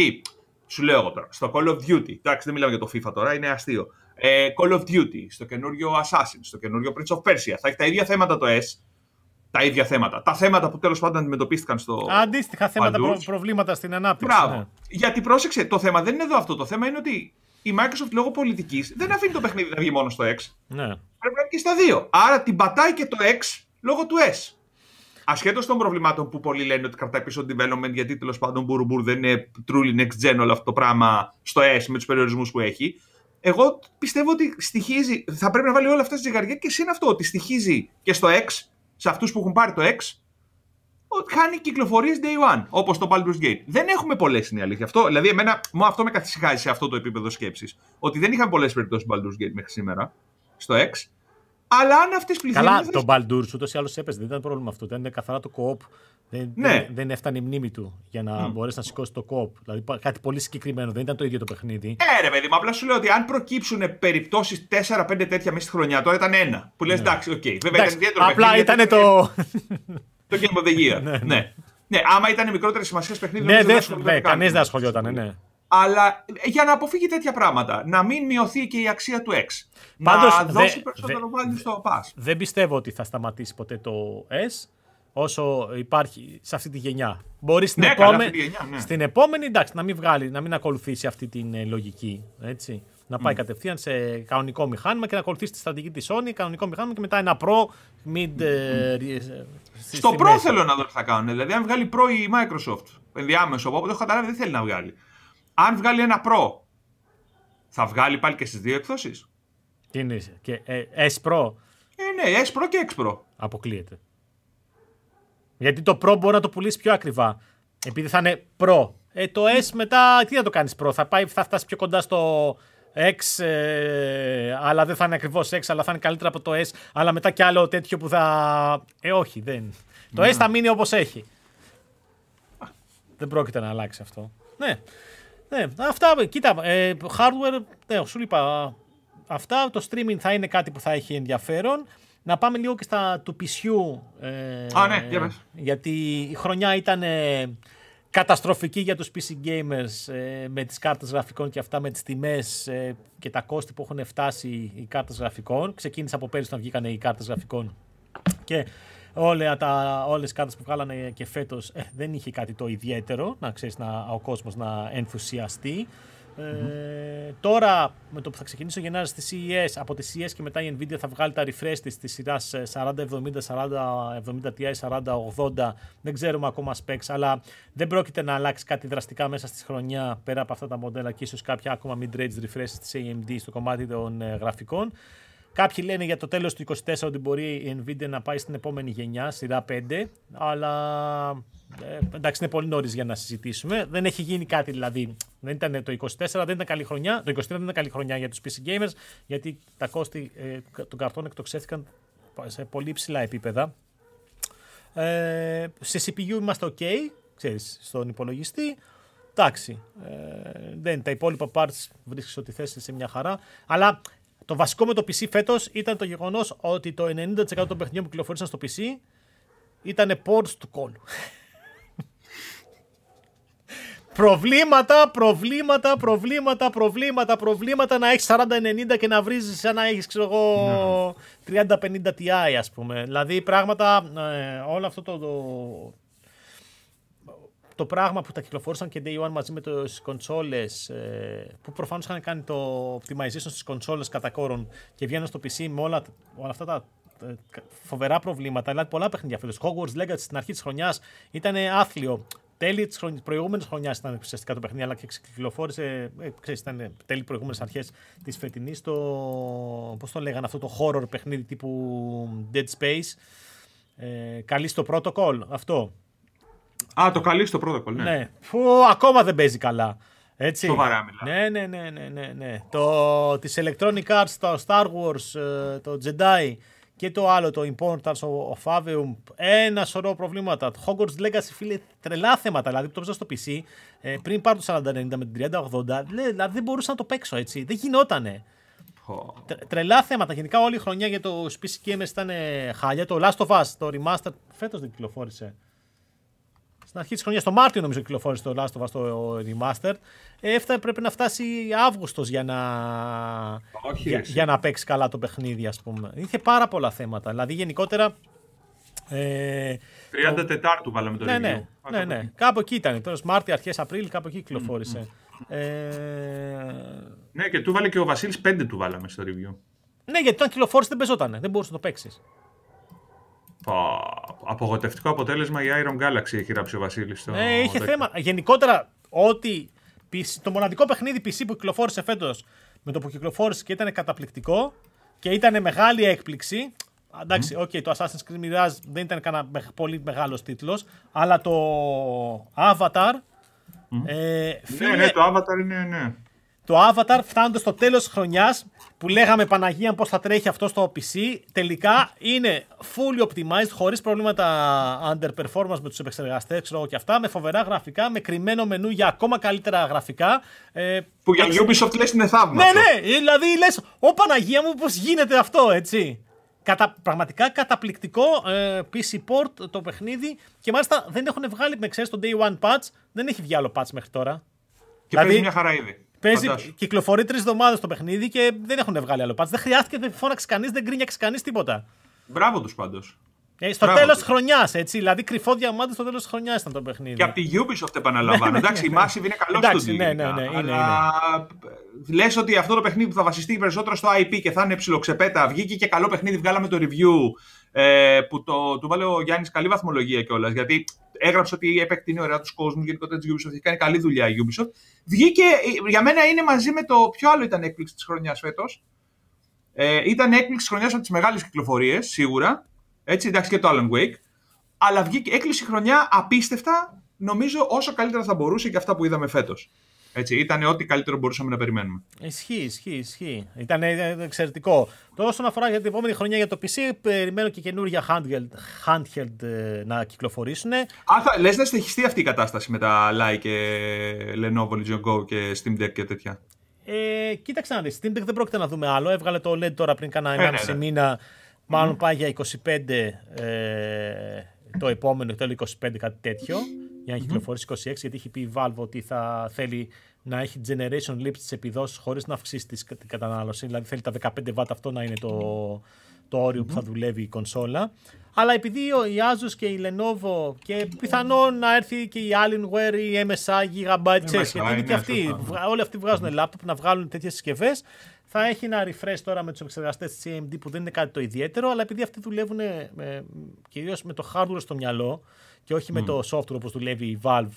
Σου λέω εγώ τώρα, στο Call of Duty, εντάξει δεν μιλάμε για το FIFA τώρα, είναι αστείο. Ε, Call of Duty, στο καινούριο Assassin, στο καινούριο Prince of Persia, θα έχει τα ίδια θέματα το S, τα ίδια θέματα. Τα θέματα που τέλος πάντων αντιμετωπίστηκαν στο. Αντίστοιχα θέματα, προ, προβλήματα στην ανάπτυξη. Μπράβο. Ναι. Γιατί πρόσεξε, το θέμα δεν είναι εδώ αυτό. Το θέμα είναι ότι η Microsoft λόγω πολιτικής δεν αφήνει το παιχνίδι να βγει μόνο στο X. Ναι. Πρέπει να βγει και στα δύο. Άρα την πατάει και το X λόγω του S. Ασχέτως των προβλημάτων που πολλοί λένε ότι κρατάει πίσω development, γιατί τέλος πάντων μπουρμπουρ δεν είναι truly next gen όλο αυτό το πράγμα στο S με τους περιορισμούς που έχει. Εγώ πιστεύω ότι στοιχίζει, θα πρέπει να βάλει όλα αυτά στη ζυγαριά και είναι αυτό ότι στοιχίζει και στο X, σε αυτούς που έχουν πάρει το X, ότι χάνει κυκλοφορίες day one, όπως το Baldur's Gate. Δεν έχουμε πολλές, είναι η αλήθεια. Αυτό, δηλαδή, εμένα, μου αυτό με καθησυχάζει σε αυτό το επίπεδο σκέψης. Ότι δεν είχαμε πολλές περιπτώσεις Baldur's Gate μέχρι σήμερα στο X. Αλλά αν αυτές πληθύνουν. Καλά, το Baldur ούτως ή άλλως έπαιζε. Δεν ήταν πρόβλημα αυτό. Ήταν καθαρά το κοπ. Δεν, ναι. δεν, δεν, έφτανε η μνήμη του για να mm. μπορέσει να σηκώσει το κοπ. Δηλαδή κάτι πολύ συγκεκριμένο. Δεν ήταν το ίδιο το παιχνίδι. Ε, ρε παιδί μου, απλά σου λέω ότι αν προκύψουν περιπτώσεις 4-5 τέτοια μέσα στη χρονιά, τώρα ήταν ένα. Που λες, ναι. εντάξει, OK. Okay. Βέβαια ήταν ιδιαίτερο Απλά ήταν το. (laughs) το Game of the Year. ναι, ναι. ναι. ναι άμα ήταν μικρότερης σημασίας παιχνίδι, ναι, δεν ναι, κανείς δεν ασχολιόταν. Ναι. Αλλά για να αποφύγει τέτοια πράγματα, να μην μειωθεί και η αξία του X. Πάντως, να δώσει δε, περισσότερο δε, στο pass. Δεν πιστεύω ότι θα σταματήσει ποτέ το S όσο υπάρχει σε αυτή τη γενιά. Μπορεί στην, ναι, επόμενη, ναι. στην επόμενη εντάξει, να μην βγάλει, να μην ακολουθήσει αυτή την ε, λογική. Έτσι. Να πάει mm. κατευθείαν σε κανονικό μηχάνημα και να ακολουθήσει τη στρατηγική της Sony, κανονικό μηχάνημα και μετά ένα Pro mid. Mm. Ε, στο Pro θέλω να δω τι θα κάνουν. Δηλαδή, αν βγάλει Pro η Microsoft ενδιάμεσο, οπότε έχω καταλάβει δεν θέλει να βγάλει. Αν βγάλει ένα Pro, θα βγάλει πάλι και στις δύο εκδόσεις. Τι είναι, και ε, S Pro; Ε, ναι, S Pro και X Pro. Αποκλείεται. Γιατί το Pro μπορεί να το πουλήσεις πιο ακριβά. Επειδή θα είναι Pro. Ε, το S μετά, τι θα το κάνεις Pro, θα, πάει, θα φτάσει πιο κοντά στο X, ε, αλλά δεν θα είναι ακριβώς X, αλλά θα είναι καλύτερα από το S, αλλά μετά κι άλλο τέτοιο που θα. Ε, όχι, δεν. Το S θα μείνει όπως έχει. Δεν πρόκειται να αλλάξει αυτό. Ναι. Ναι, αυτά, κοίτα, ε, hardware, ναι, σου είπα, αυτά, το streaming θα είναι κάτι που θα έχει ενδιαφέρον. Να πάμε λίγο και στα του πισιού. Ε, Α, ναι, Γιατί η χρονιά ήταν ε, καταστροφική για τους PC gamers ε, με τις κάρτες γραφικών και αυτά με τις τιμές ε, και τα κόστη που έχουν φτάσει οι κάρτες γραφικών. Ξεκίνησε από πέρυσι όταν βγήκαν οι κάρτες γραφικών και όλα τα, όλες οι κάρτες που βγάλανε και φέτος ε, δεν είχε κάτι το ιδιαίτερο, να ξέρεις να, ο κόσμος να ενθουσιαστεί. Ε, τώρα με το που θα ξεκινήσει ο Γενάρης στη CES, από τη CES και μετά η Nvidia θα βγάλει τα refresh της της σειράς 4070, 4070 Ti, 4080, δεν ξέρουμε ακόμα specs, αλλά δεν πρόκειται να αλλάξει κάτι δραστικά μέσα στη χρονιά πέρα από αυτά τα μοντέλα και ίσως κάποια ακόμα mid-range refresh της AMD στο κομμάτι των ε, γραφικών. Κάποιοι λένε για το τέλος του 24 ότι μπορεί η Nvidia να πάει στην επόμενη γενιά, σειρά 5, αλλά ε, εντάξει είναι πολύ νωρίς για να συζητήσουμε. Δεν έχει γίνει κάτι δηλαδή. Δεν ήταν το 24, δεν ήταν καλή χρονιά. Το 23 δεν ήταν καλή χρονιά για τους PC gamers, γιατί τα κόστη ε, των καρτών εκτοξεύτηκαν σε πολύ ψηλά επίπεδα. Ε, σε CPU είμαστε ok, ξέρεις, στον υπολογιστή. Εντάξει, ε, δεν, τα υπόλοιπα parts βρίσκεις ότι θες σε μια χαρά. Αλλά το βασικό με το PC φέτος ήταν το γεγονός ότι το 90% των παιχνιδιών που κυκλοφόρησαν στο PC ήταν ports του κόλου. Προβλήματα, προβλήματα, προβλήματα, προβλήματα, προβλήματα να έχεις 40-90 και να βρίζεις σαν να έχεις, ξέρω εγώ, 30-50 Ti, ας πούμε. Δηλαδή πράγματα, ε, όλο αυτό το, το, το πράγμα που τα κυκλοφόρησαν και Day One μαζί με τις κονσόλες, ε, που προφανώς είχαν κάνει το optimization στις κονσόλες κατά κόρον και βγαίνουν στο PC με όλα, όλα αυτά τα ε, φοβερά προβλήματα. Δηλαδή, πολλά παιχνίδια φέτο. Hogwarts Legacy στην αρχή της χρονιάς ήταν άθλιο τέλη της προηγούμενης χρονιάς ήταν ουσιαστικά το παιχνίδι, αλλά και κυκλοφόρησε. Ε, ξέρεις, ήταν τέλη προηγούμενες αρχές της φετινής. Το. Πώς το λέγανε αυτό το horror παιχνίδι τύπου Dead Space. Ε, καλή στο protocol, αυτό. Α, το καλή στο protocol, ναι. ναι. Που ακόμα δεν παίζει καλά. Έτσι. Σοβαρά Ναι, ναι, ναι, ναι, ναι, ναι. Το, της Electronic Arts, το Star Wars, ε, το Jedi, και το άλλο, το Importance of Avium, ένα σωρό προβλήματα. Το Hogwarts Legacy, φίλε, τρελά θέματα. Δηλαδή, το στο PC, ε, πριν πάρω το 4090 με την 3080, δηλαδή δεν μπορούσα να το παίξω έτσι. Δεν γινότανε. Oh. Τρελά θέματα. Γενικά όλη η χρονιά για το PC Games ήταν χάλια. Το Last of Us, το Remastered, φέτος δεν κυκλοφόρησε στην αρχή της χρονιάς, το Μάρτιο νομίζω κυκλοφόρησε το Last of Us το Remastered. Έφτα, πρέπει να φτάσει Αύγουστος για να, για, για, να παίξει καλά το παιχνίδι, ας πούμε. Είχε πάρα πολλά θέματα. Δηλαδή γενικότερα. Ε, 34 το... βάλαμε το ναι, review. Ναι, ναι, ναι. Κάπου εκεί ήταν. Τώρα Μάρτιο, αρχές Απρίλη, κάπου εκεί κυκλοφόρησε. Mm, ε... Ναι, και του βάλε και ο Βασίλης 5 του βάλαμε στο review. Ναι, γιατί όταν κυκλοφόρησε δεν παίζονταν. Δεν μπορούσε να το παίξεις. Απογοτευτικό αποτέλεσμα η Iron Galaxy έχει γράψει ο Βασίλης. Ναι, είχε θέμα. Γενικότερα, ότι το μοναδικό παιχνίδι PC που κυκλοφόρησε φέτος με το που κυκλοφόρησε και ήταν καταπληκτικό και ήταν μεγάλη έκπληξη. Εντάξει, OK, okay, το Assassin's Creed Mirage δεν ήταν κανένα πολύ μεγάλος τίτλος, αλλά το Avatar. Ε, φίλε, ναι, ναι, το Avatar είναι, ναι το Avatar φτάνοντας στο τέλος της χρονιάς που λέγαμε Παναγία πώς θα τρέχει αυτό στο PC, τελικά είναι fully optimized, χωρίς προβλήματα underperformance με τους επεξεργαστές, ξέρω και αυτά, με φοβερά γραφικά, με κρυμμένο μενού για ακόμα καλύτερα γραφικά. Ε, που για Ubisoft λες είναι θαύμα. Ναι, ναι, δηλαδή λες, Ω Παναγία μου, πώς γίνεται αυτό, έτσι. Κατα, πραγματικά καταπληκτικό ε, PC port το παιχνίδι και μάλιστα δεν έχουν βγάλει με ξέρεις το day one patch, δεν έχει βγει άλλο patch μέχρι τώρα. Και δηλαδή, παίζει μια χαρά ήδη. Παίζει, κυκλοφορεί τρεις εβδομάδες το παιχνίδι και δεν έχουν βγάλει άλλο patch. Δεν χρειάστηκε, δεν φώναξε κανείς, δεν γκρίνιαξε κανείς τίποτα. Μπράβο τους πάντως. Ε, στο τέλος τη χρονιάς, έτσι. Δηλαδή, κρυφό διαμάντι στο τέλος τη χρονιάς ήταν το παιχνίδι. Και από τη Ubisoft επαναλαμβάνω. (laughs) Ναι, ναι, Εντάξει, η ναι. Massive είναι καλό στο ναι, ναι, ναι, είναι, Λες ότι αυτό το παιχνίδι που θα βασιστεί περισσότερο στο IP και θα είναι ψιλοξεπέτα. Βγήκε και καλό παιχνίδι, βγάλαμε το review. Ε, που το, του βάλε ο Γιάννης καλή βαθμολογία κιόλας. Γιατί έγραψε ότι επεκτείνει ωραία τους κόσμου. Γενικότερα της Ubisoft έχει κάνει καλή δουλειά η Ubisoft. Βγήκε, για μένα είναι μαζί με το. Ποιο άλλο ήταν έκπληξη της χρονιάς φέτος. Ε, ήταν έκπληξη της χρονιάς από τις μεγάλες κυκλοφορίες, σίγουρα. Έτσι, εντάξει και το Alan Wake. Αλλά βγήκε έκπληξη χρονιά απίστευτα, νομίζω όσο καλύτερα θα μπορούσε και αυτά που είδαμε φέτος. Έτσι, ήταν ό,τι καλύτερο μπορούσαμε να περιμένουμε. Ισχύει, ισχύει, ισχύει. Ήταν ε, εξαιρετικό. Τώρα, όσον αφορά για την επόμενη χρονιά για το PC, περιμένω και καινούργια handheld, handheld ε, να κυκλοφορήσουν. Α, θα, λες να συνεχιστεί αυτή η κατάσταση με τα Like και Lenovo Legion Go και Steam Deck και τέτοια; Ε, κοίταξε να δεις, Steam Deck δεν πρόκειται να δούμε άλλο. Έβγαλε το OLED τώρα πριν κάνα 1,5 ε, ναι, ναι. μήνα. Μάλλον πάει για 25 ε, το επόμενο, θέλω 25 κάτι τέτοιο για να κυκλοφορήσει 26, γιατί έχει πει η Valve ότι θα θέλει να έχει generation leap στις επιδόσεις χωρίς να αυξήσει την κατανάλωση. Δηλαδή θέλει τα 15 W αυτό να είναι το, το οριο που θα δουλεύει η κονσόλα. Αλλά επειδή η Asus και η Lenovo και πιθανόν να έρθει και η Alienware, η MSI, η Gigabyte, ξέρεις, γιατί είναι και αυτοί, όλοι αυτοί βγάζουν λάπτοπ να βγάλουν τέτοιες συσκευές. Θα έχει ένα refresh τώρα με τους επεξεργαστές της AMD που δεν είναι κάτι το ιδιαίτερο, αλλά επειδή αυτοί δουλεύουν κυρίως με το hardware στο μυαλό και όχι με το software όπως δουλεύει η Valve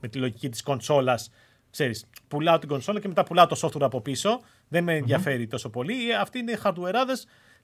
με τη λογική της κονσόλας. Ξέρεις, πουλάω την κονσόλα και μετά πουλάω το software από πίσω. Δεν με ενδιαφέρει τόσο πολύ. Αυτοί είναι hardware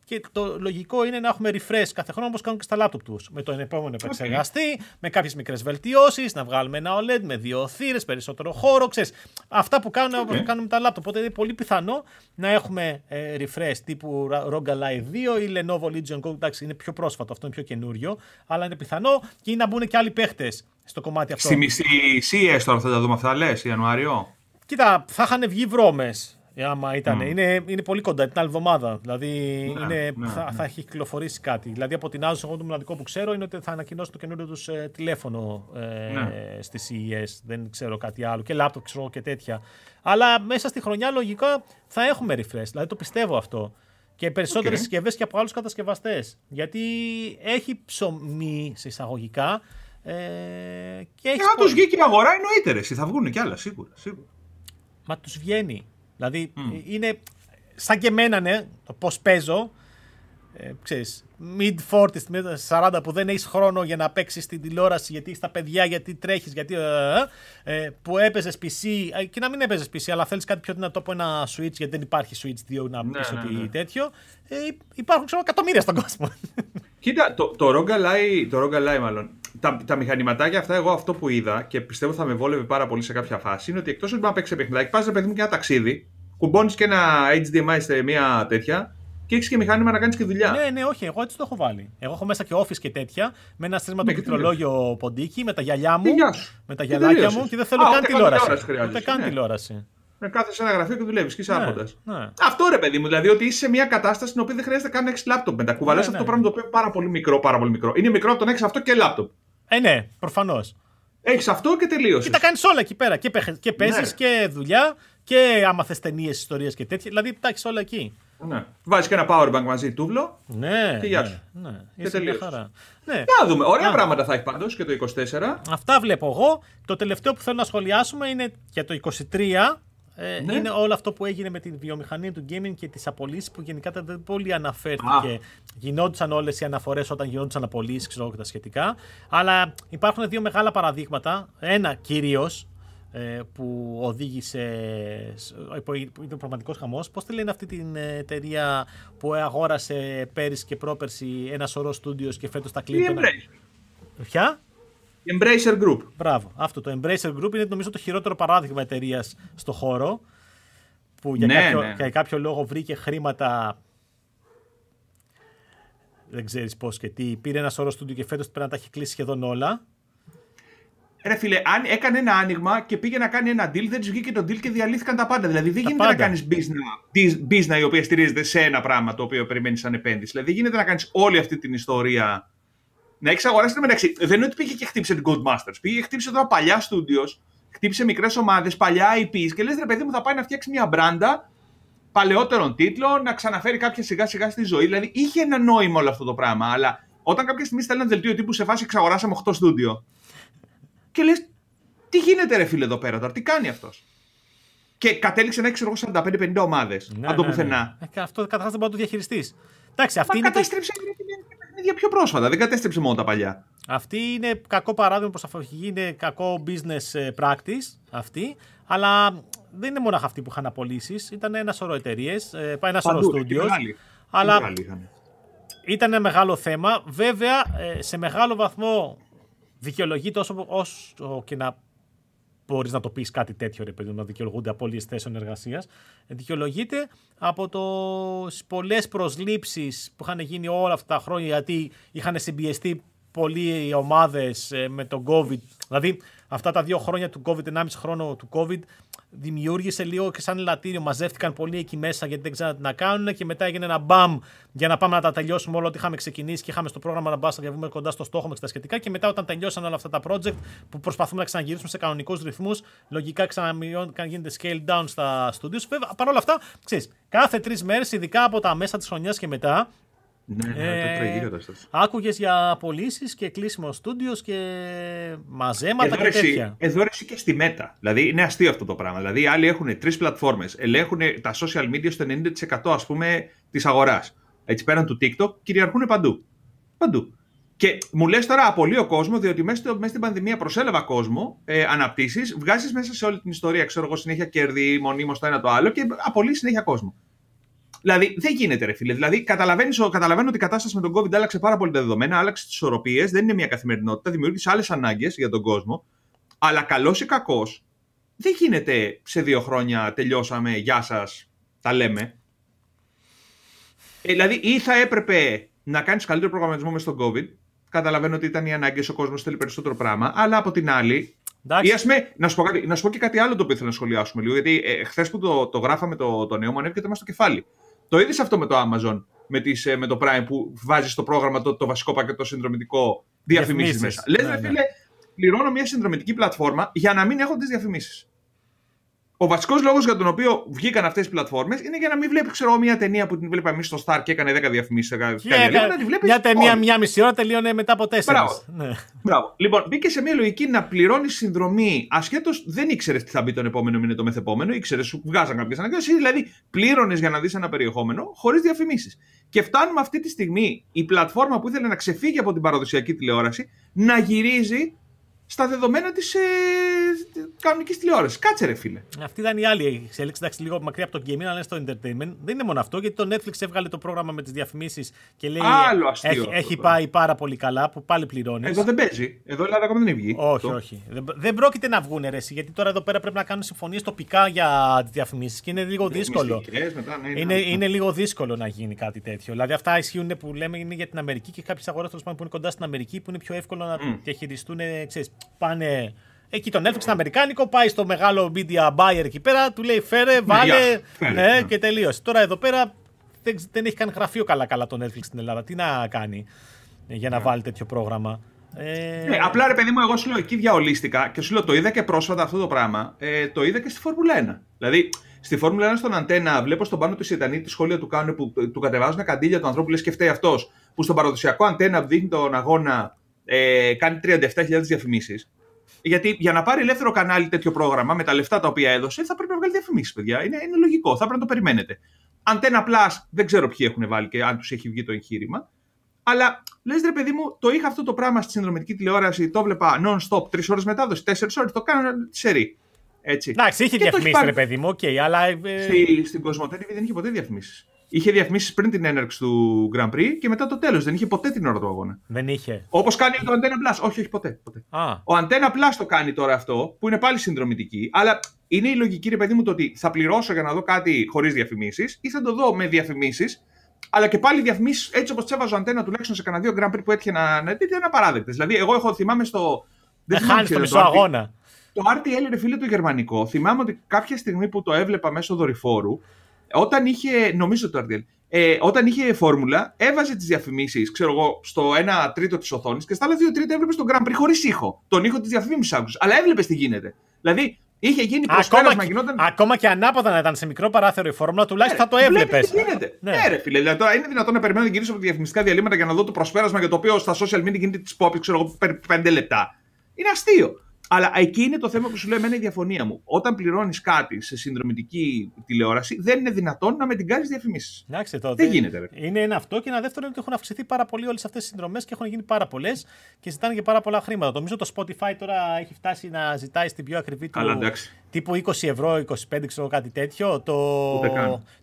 και το λογικό είναι να έχουμε refresh κάθε χρόνο όπως κάνουν και στα laptop τους. Με τον επόμενο επεξεργαστή, με κάποιες μικρές βελτιώσεις, να βγάλουμε ένα OLED με δύο θύρες, περισσότερο χώρο. Ξέρεις, αυτά που κάνουν okay. κάνουμε με τα laptop. Οπότε είναι πολύ πιθανό να έχουμε ε, refresh τύπου ROG Ally 2 ή Lenovo Legion Go. Εντάξει, είναι πιο πρόσφατο, αυτό είναι πιο καινούριο, αλλά είναι πιθανό και να μπουν και άλλοι παίχτες στο κομμάτι αυτό. Στη μισή CES τώρα θα τα δούμε αυτά, λες, Ιανουάριο. Κοίτα, θα είχαν βγει βρώμες ε, άμα ήταν. Mm. Είναι, είναι πολύ κοντά την άλλη εβδομάδα. Δηλαδή ναι, είναι, ναι, θα, ναι. θα έχει κυκλοφορήσει κάτι. Δηλαδή από την Asus, εγώ το μοναδικό που ξέρω είναι ότι θα ανακοινώσει το καινούριο τους ε, τηλέφωνο ε, ναι. στη CES. Δεν ξέρω κάτι άλλο. Και laptop ξέρω και τέτοια. Αλλά μέσα στη χρονιά λογικά θα έχουμε refresh. Δηλαδή το πιστεύω αυτό. Και περισσότερες okay. συσκευές και από άλλους κατασκευαστές. Γιατί έχει ψωμί σε εισαγωγικά. Ε, και έχει. Αν τους βγει και η αγορά, εννοείται. Θα βγουν κι άλλα σίγουρα. σίγουρα. Μα τους βγαίνει. Δηλαδή mm. είναι σαν και εμένα, ναι, το πώς παίζω. Ε, ξέρεις, mid 40, 40 που δεν έχεις χρόνο για να παίξεις την τηλεόραση γιατί έχεις τα παιδιά, γιατί τρέχεις, γιατί. Ε, ε, που έπαιζες PC ε, και να μην έπαιζες PC, αλλά θέλεις κάτι πιο δυνατό από ένα Switch, γιατί δεν υπάρχει Switch 2 να πεις ναι, ότι ναι, ναι. τέτοιο. Ε, υπάρχουν ξέρω, εκατομμύρια στον κόσμο. Κοίτα, το, το ROG Ally, μάλλον, τα, τα μηχανηματάκια αυτά, εγώ αυτό που είδα και πιστεύω θα με βόλευε πάρα πολύ σε κάποια φάση είναι ότι εκτός ότι να παίξει παιχνιδάκι, πας παιδί μου και ένα ταξίδι, κουμπώνεις και ένα HDMI σε μια τέτοια και έχεις και μηχάνημα να κάνεις και δουλειά. Ναι, ναι, όχι, εγώ έτσι το έχω βάλει. Εγώ έχω μέσα και office και τέτοια, με ένα στήσμα ναι, το πληκτρολόγιο ποντίκι, με τα γυαλιά μου, με τα γυαλάκια μου και δεν θέλω καν τηλεόραση. Ούτε καν ναι. τηλεόραση. Να κάθεσαι σε ένα γραφείο και δουλεύεις και είσαι ναι, άρχοντας. Ναι. Αυτό ρε παιδί μου, δηλαδή ότι είσαι σε μια κατάσταση στην οποία δεν χρειάζεται καν να έχεις λάπτοπ μετά. Κουβαλάς ναι, αυτό το πράγμα το οποίο είναι πάρα πολύ μικρό, πάρα πολύ μικρό. Είναι μικρό από το να έχεις αυτό και λάπτοπ. Ε, ναι, προφανώς. Έχεις αυτό και τελείωσες. Και τα κάνεις όλα εκεί πέρα. Και, και παίζεις ναι. και δουλειά και άμα θες ταινίες, ιστορίες και τέτοια. Δηλαδή τα έχεις όλα εκεί. Ναι. Βάζεις και ένα powerbank μαζί, τούβλο. Ναι. Και γεια σου. Ναι, ναι. Και τελείωσες. Χαρά. Ναι. Να δούμε. Ωραία πράγματα θα έχει πάντως και το 24. Αυτά βλέπω εγώ. Το τελευταίο που θέλω να σχολιάσουμε είναι για το 23 ε, ναι. Είναι όλο αυτό που έγινε με την βιομηχανία του gaming και τις απολύσεις που γενικά δεν πολύ αναφέρθηκε. Α. Γινόντουσαν όλες οι αναφορές όταν γινόντουσαν απολύσεις, ξέρω και τα σχετικά. Αλλά υπάρχουν δύο μεγάλα παραδείγματα. Ένα κυρίως ε, που οδήγησε. που ήταν πραγματικός χαμός. Πώς τη λένε αυτή την εταιρεία που αγόρασε πέρυσι και πρόπερσι ένα σωρό στούντιος και φέτος τα κλείνει. Ποια; Embracer Group. Μπράβο. Αυτό το Embracer Group είναι νομίζω το χειρότερο παράδειγμα εταιρείας στο χώρο. Που για, ναι, κάποιο, ναι. για κάποιο λόγο βρήκε χρήματα. Δεν ξέρεις πώς και τι. Πήρε ένα σωρό στούντιο και φέτος πρέπει να τα έχει κλείσει σχεδόν όλα. Ρε φίλε, αν έκανε ένα άνοιγμα και πήγε να κάνει ένα deal, δεν του βγήκε το deal και διαλύθηκαν τα πάντα. Δηλαδή δεν γίνεται να κάνεις business, business η οποία στηρίζεται σε ένα πράγμα το οποίο περιμένεις σαν επένδυση. Δηλαδή δεν γίνεται να κάνεις όλη αυτή την ιστορία να έχεις αγοράσει το μεταξύ. Δεν είναι ότι πήγε και χτύπησε την Codemasters. Πήγε και χτύπησε τώρα παλιά studios, χτύπησε μικρές ομάδες, παλιά IPs και λες ρε παιδί μου θα πάει να φτιάξει μια μπράντα παλαιότερων τίτλων, να ξαναφέρει κάποια σιγά σιγά στη ζωή. Δηλαδή είχε ένα νόημα όλο αυτό το πράγμα. Αλλά όταν κάποια στιγμή στέλνει ένα δελτίο τύπου σε φάση εξαγοράσαμε 8 στούντιο. Και λες, τι γίνεται ρε φίλε εδώ πέρα τώρα, τι κάνει αυτός; Και κατέληξε να έχει 45-50 ομάδες. Ναι, από το ναι, πουθενά. Ναι. Ε, αυτό καταρχάς δεν μπορεί να το διαχειριστείς. Εντάξει, αυτή είναι. Κατέστρεψε παιχνίδια πιο πρόσφατα. Δεν κατέστρεψε μόνο τα παλιά. Αυτή είναι κακό παράδειγμα προς αφαγή. Είναι κακό business ε, practice αυτή. Αλλά δεν είναι μόνο αυτοί που είχαν απολύσεις. Ήταν ένα σωρό εταιρείες, ε, ένα σωρό στούντιο. Αλλά ήταν ένα μεγάλο θέμα. Βέβαια, ε, σε μεγάλο βαθμό δικαιολογείται όσο, όσο και να μπορείς να το πεις κάτι τέτοιο, ρε παιδί, να δικαιολογούνται απώλειες θέσεων εργασίας. Δικαιολογείται από τι πολλές προσλήψεις που είχαν γίνει όλα αυτά τα χρόνια γιατί είχαν συμπιεστεί πολλοί οι ομάδες ε, με τον COVID. Δηλαδή, αυτά τα δύο χρόνια του COVID, 1,5 χρόνο του COVID, δημιούργησε λίγο και σαν λατήριο. Μαζεύτηκαν πολλοί εκεί μέσα γιατί δεν ξέραν τι να κάνουν και μετά έγινε ένα μπαμ για να πάμε να τα τελειώσουμε όλα ό,τι είχαμε ξεκινήσει και είχαμε στο πρόγραμμα να μπάσαμε και βγούμε κοντά στο στόχο μας και τα σχετικά. Και μετά, όταν τελειώσαν όλα αυτά τα project που προσπαθούμε να ξαναγυρίσουμε σε κανονικούς ρυθμούς, λογικά γίνεται scale down στα studios. Βέβαια, παρόλα αυτά, ξέρεις, κάθε τρεις μέρες, ειδικά από τα μέσα της χρονιάς και μετά, ναι, ναι, ε, Άκουγες για πωλήσεις και κλείσιμο στούντιο και μαζέματα εδώ και τέτοια. Εδώ εσύ και στη μέτα. Δηλαδή είναι αστείο αυτό το πράγμα. Δηλαδή οι άλλοι έχουν τρεις πλατφόρμες, ελέγχουν τα social media στο 90% ας πούμε της αγοράς. Έτσι πέραν του TikTok κυριαρχούν παντού. Παντού. Και μου λες τώρα απολύω κόσμο, διότι μέσα, μέσα στην πανδημία προσέλαβα κόσμο, ε, αναπτύσσεις, βγάζεις μέσα σε όλη την ιστορία, ξέρω εγώ, συνέχεια κέρδη, μονίμως το ένα το άλλο και απολύει συνέχεια κόσμο. Δηλαδή δεν γίνεται, ρε φίλε. Δηλαδή καταλαβαίνω ότι η κατάσταση με τον COVID άλλαξε πάρα πολύ τα δεδομένα, άλλαξε τις ισορροπίες, δεν είναι μια καθημερινότητα, δημιούργησε άλλες ανάγκες για τον κόσμο. Αλλά καλός ή κακός, δεν γίνεται σε δύο χρόνια τελειώσαμε, γεια σας, τα λέμε. Ε, δηλαδή, ή θα έπρεπε να κάνεις καλύτερο προγραμματισμό μες στον COVID. Καταλαβαίνω ότι ήταν οι ανάγκες, ο κόσμος θέλει περισσότερο πράγμα. Αλλά από την άλλη, ή ας με, να, σου πω κάτι, να σου πω και κάτι άλλο το οποίο θέλω να σχολιάσουμε λίγο. Γιατί ε, χθες που το, το γράφαμε το, το νέο μου ανέβηκε το στο κεφάλι. Το είδες αυτό με το Amazon, με, τις, ε, με το Prime που βάζεις στο πρόγραμμα το, το βασικό πακέτο συνδρομητικό διαφημίσεις μέσα. Λες, ναι, ναι. φίλε, πληρώνω μια συνδρομητική πλατφόρμα για να μην έχω τις διαφημίσεις. Ο βασικός λόγος για τον οποίο βγήκαν αυτές οι πλατφόρμες είναι για να μην βλέπει ξέρω, μια ταινία που την βλέπαμε εμείς στο Star και έκανε 10 διαφημίσεις. Μια ταινία μια μισή ώρα τελείωνε μετά από 4. Μπράβο. Ναι. Μπράβο. Λοιπόν, μπήκε σε μια λογική να πληρώνεις συνδρομή ασχέτως δεν ήξερες τι θα μπει τον επόμενο μήνα το μεθεπόμενο, ήξερες, σου βγάζαν κάποιες αναγκέ. Δηλαδή, πλήρωνες για να δεις ένα περιεχόμενο χωρίς διαφημίσεις. Και φτάνουμε αυτή τη στιγμή η πλατφόρμα που ήθελε να ξεφύγει από την παραδοσιακή τηλεόραση να γυρίζει στα δεδομένα της ε, κανονικής τηλεόρασης. Κάτσε, ρε φίλε. Αυτή ήταν η άλλη εξέλιξη. Εντάξει, λίγο μακριά από το gaming, αλλά είναι στο entertainment. Δεν είναι μόνο αυτό, γιατί το Netflix έβγαλε το πρόγραμμα με τις διαφημίσεις και λέει. Άλλο αστείο έχει, έχει πάει πάρα πολύ καλά, που πάλι πληρώνεις. Εδώ δεν παίζει. Εδώ Ελλάδα ακόμα δεν βγει. Όχι, αυτό. όχι. Δεν, δεν πρόκειται να βγουν ρε, γιατί τώρα εδώ πέρα πρέπει να κάνουν συμφωνίες τοπικά για τις διαφημίσεις και είναι λίγο δύσκολο. Μετά, ναι, ναι, είναι, ναι. είναι λίγο δύσκολο να γίνει κάτι τέτοιο. Δηλαδή αυτά ισχύουν που λέμε είναι για την Αμερική και κάποιες αγορές που είναι κοντά στην Αμερική που είναι πιο εύκολο να mm. διαχειριστούν, ξέρεις, πάνε Εκεί τον Netflix, Αμερικάνικο, πάει στο μεγάλο media buyer εκεί πέρα, του λέει φέρε, βάλε, ναι, ναι, και τελείωσε. Τώρα εδώ πέρα δεν, δεν έχει καν γραφείο καλά-καλά το Netflix στην Ελλάδα. Τι να κάνει για να ναι. βάλει τέτοιο πρόγραμμα. Ε... Ναι, απλά ρε παιδί μου, εγώ σου λέω εκεί διαολίστηκα και σου λέω το είδα και πρόσφατα αυτό το πράγμα. Ε, το είδα και στη Φόρμουλα 1. Δηλαδή, στη Φόρμουλα 1 στον Αντένα, βλέπω στον πάνω τους Σιτανή τη σχόλια του κάνουν που του κατεβάζουν καντήλια του ανθρώπου, λες και φταίει αυτός. Που στον παραδοσιακό Αντένα που δείχνει τον αγώνα ε, κάνει 37.000 διαφημίσεις. Γιατί για να πάρει ελεύθερο κανάλι τέτοιο πρόγραμμα με τα λεφτά τα οποία έδωσε, θα πρέπει να βγάλει διαφημίσεις, παιδιά. Είναι, είναι λογικό, θα πρέπει να το περιμένετε. Αντένα Plus δεν ξέρω ποιοι έχουν βάλει και αν τους έχει βγει το εγχείρημα. Αλλά λες ρε παιδί μου, το είχα αυτό το πράγμα στη συνδρομητική τηλεόραση, το βλέπα non-stop, τρεις ώρες μετάδοση, τέσσερις ώρες, το κάνω σερή. Έτσι. Εντάξει, είχε διαφημίσει, ρε παιδί μου, OK, okay, αλλά. Ε, Στη, στην Κοσμοτέ δεν είχε ποτέ διαφημίσεις. Είχε διαφημίσεις πριν την έναρξη του Grand Prix και μετά το τέλος. Δεν είχε ποτέ την ώρα του αγώνα. Δεν είχε. Όπως κάνει το Antenna Plus. Όχι, όχι ποτέ. ποτέ. Α. Ο Antenna Plus το κάνει τώρα αυτό, που είναι πάλι συνδρομητική. Αλλά είναι η λογική, ρε παιδί μου, το ότι θα πληρώσω για να δω κάτι χωρίς διαφημίσεις ή θα το δω με διαφημίσεις. Αλλά και πάλι διαφημίσεις έτσι όπως τις έβαζε ο Αντένα τουλάχιστον σε κανένα δύο Grand Prix που έτυχε να, να δείτε είναι απαράδεκτες. Δηλαδή, εγώ έχω θυμάμαι στο. Δεν χάνεις το μισό αγώνα. Το RTL, ρε φίλε, το γερμανικό. Θυμάμαι ότι κάποια στιγμή που το έβλεπα μέσω δορυφόρου, όταν είχε, νομίζω το RTL, ε, όταν είχε φόρμουλα, έβαζε τις διαφημίσεις, ξέρω εγώ, στο 1 τρίτο της οθόνης και στα άλλα 2 τρίτα έβλεπε τον Grand Prix χωρίς ήχο. Τον ήχο της διαφήμιση άκουσες. Αλλά έβλεπες τι γίνεται. Δηλαδή, είχε γίνει προσπέρασμα, ακόμα, γινόταν. Ακόμα και ανάποδα να ήταν σε μικρό παράθυρο η φόρμουλα, τουλάχιστον θα το έβλεπες. Τι γίνεται. Ναι. ναι, ρε φίλε. Δηλαδή, τώρα είναι δυνατόν να περιμένω να γυρίσω από διαφημιστικά διαλύματα για να δω το προσπέρασμα για το οποίο στα social media γίνεται τη pop, ξέρω εγώ, 5 λεπτά. Είναι αστείο. Αλλά εκεί είναι το θέμα που σου λέω εμένα η διαφωνία μου. Όταν πληρώνεις κάτι σε συνδρομητική τηλεόραση, δεν είναι δυνατόν να με την κάνεις διαφημίσεις. Δεν γίνεται. Ρε. Είναι ένα αυτό και ένα δεύτερο είναι ότι έχουν αυξηθεί πάρα πολύ όλες αυτές τις συνδρομές και έχουν γίνει πάρα πολλές και ζητάνε και πάρα πολλά χρήματα. Νομίζω το Spotify τώρα έχει φτάσει να ζητάει στην πιο ακριβή του. Καλά, τύπου 20 ευρώ, 25 ξέρω κάτι τέτοιο. Το,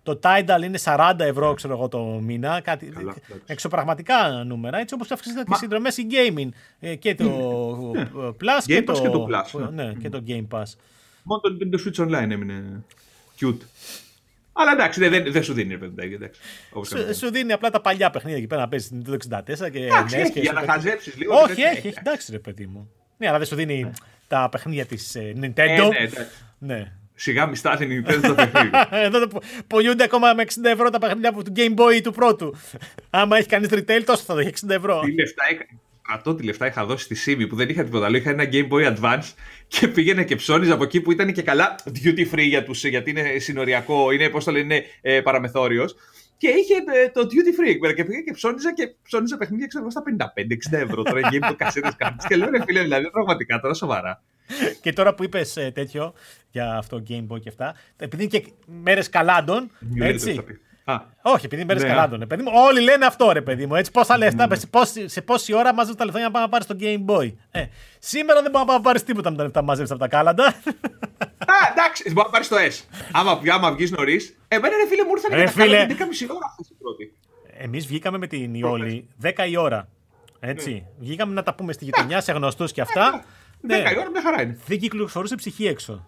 το Tidal είναι 40 ευρώ ξέρω εγώ το μήνα. Κάτι, Καλά, εξωπραγματικά νούμερα. Έτσι όπως αυξήθηκαν Μα... και οι συνδρομές η gaming ε, και το ναι. Plus και, το, και το Plus. Ναι, και το Game Pass. Μόνο το Nintendo Switch Online έμεινε cute. Αλλά εντάξει, δεν, δεν, δεν σου δίνει ρε εντάξει. Σου, σου, δίνει απλά τα παλιά παιχνίδια εκεί πέρα να παίζεις το 64 και. Εντάξει, έχει, και για να χαζέψεις λίγο. Όχι, έχει, έχει, εντάξει, ρε παιδί μου. Ναι, αλλά δεν σου δίνει τα παιχνίδια της ε, Nintendo. Ε, ναι, ναι. Σιγά μιστά την Nintendo το παιχνίδι. (laughs) Εδώ πουλούνται ακόμα με 60 ευρώ τα παιχνίδια του Game Boy του πρώτου. Άμα έχει κανείς retail, τόσο θα το έχει 60 ευρώ. Τι λεφτά είχα. τη λεφτά είχα δώσει στη Simi που δεν είχα τίποτα άλλο. Είχα ένα Game Boy Advance και πήγαινε και ψώνιζα από εκεί που ήταν και καλά duty free για τους, γιατί είναι συνοριακό, είναι πώς το λένε, ε, παραμεθόριος. Και είχε ε, το duty free εκεί και πήγα και ψώνιζα και ψώνιζα παιχνίδια ξέρω στα 55-60 ευρώ. Τώρα game το κασέτες κάτι. Και λέω ρε φίλε, δηλαδή πραγματικά τώρα σοβαρά. και τώρα που είπες ε, τέτοιο για αυτό Game Boy και αυτά, επειδή είναι και μέρες καλάντων. Έτσι. Α. Όχι, επειδή μέρες ναι. καλάντων. Παιδί μου, όλοι λένε αυτό ρε παιδί μου. Έτσι, πόσα λεφτά, mm. σε, πόση, σε πόση ώρα μάζεψε τα λεφτά για να πάμε να πάρεις το Game Boy. Ε, σήμερα δεν μπορεί να πάρεις τίποτα με τα λεφτά μάζεψε από τα κάλαντα. Α, εντάξει, μπορεί να πάρεις το S. Άμα, άμα βγεις νωρίς, Εμένα ρε φίλε μου ήρθαν και φίλε... τα 11.30 ώρα αυτή η πρώτη. Εμείς βγήκαμε με την Ιόλη 10 η ώρα. Έτσι. Ναι. Βγήκαμε να τα πούμε στη γειτονιά, σε γνωστούς και αυτά. 10 ναι. η ώρα μια χαρά είναι. Δεν κυκλοφορούσε ψυχή έξω.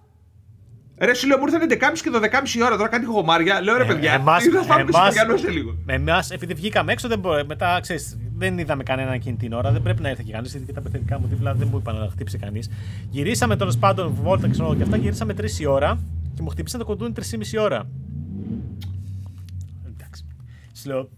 Ρε, σου λέω, μου ήρθαν 11.30 και το 10.30 ώρα τώρα κάτι χωμάρια. Λέω ρε, ε, παιδιά, εμάς, θα πάμε σε λίγο. Εμάς, επειδή βγήκαμε έξω, δεν μπορεί, μετά ξέρεις, δεν είδαμε κανέναν εκείνη την ώρα. Δεν πρέπει να έρθει και κανείς, γιατί τα πεθερικά μου δίπλα δεν μου είπαν να χτύψει κανείς. Γυρίσαμε τέλος πάντων βόλτα ξέρω, και αυτά, γυρίσαμε 3 η ώρα και μου χτύπησαν το κοντούνι 3,5 ώρα. Εντάξει. Σου λέω,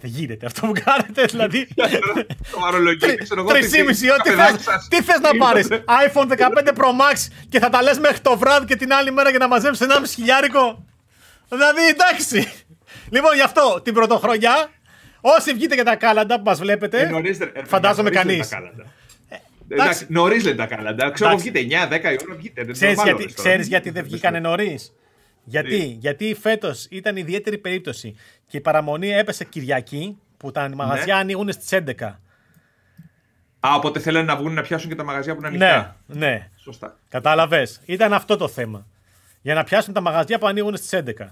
δεν γίνεται αυτό που κάνετε, δηλαδή. (laughs) Τρεις μισή ώρα. Τι θες να πάρεις, iPhone 15 Pro Max και θα τα λες μέχρι το βράδυ και την άλλη μέρα για να μαζέψεις ένα χιλιάρικο; Δηλαδή, εντάξει. Λοιπόν, γι' αυτό την πρωτοχρονιά, όσοι βγείτε για τα κάλαντα που μας βλέπετε, ε, φαντάζομαι κανείς. Εντάξει, νωρίς λένε τα κάλαντα. Ξέρω βγείτε 9-10 η ώρα βγείτε. Ξέρεις γιατί δεν βγήκανε νωρίς; Γιατί, γιατί φέτος ήταν ιδιαίτερη περίπτωση και η παραμονή έπεσε Κυριακή που τα μαγαζιά ναι. ανοίγουν στις 11. Α, οπότε θέλουν να βγουν να πιάσουν και τα μαγαζιά που είναι ανοιχτά. Ναι, ναι. Σωστά. Κατάλαβες. Ήταν αυτό το θέμα. Για να πιάσουν τα μαγαζιά που ανοίγουν στις 11.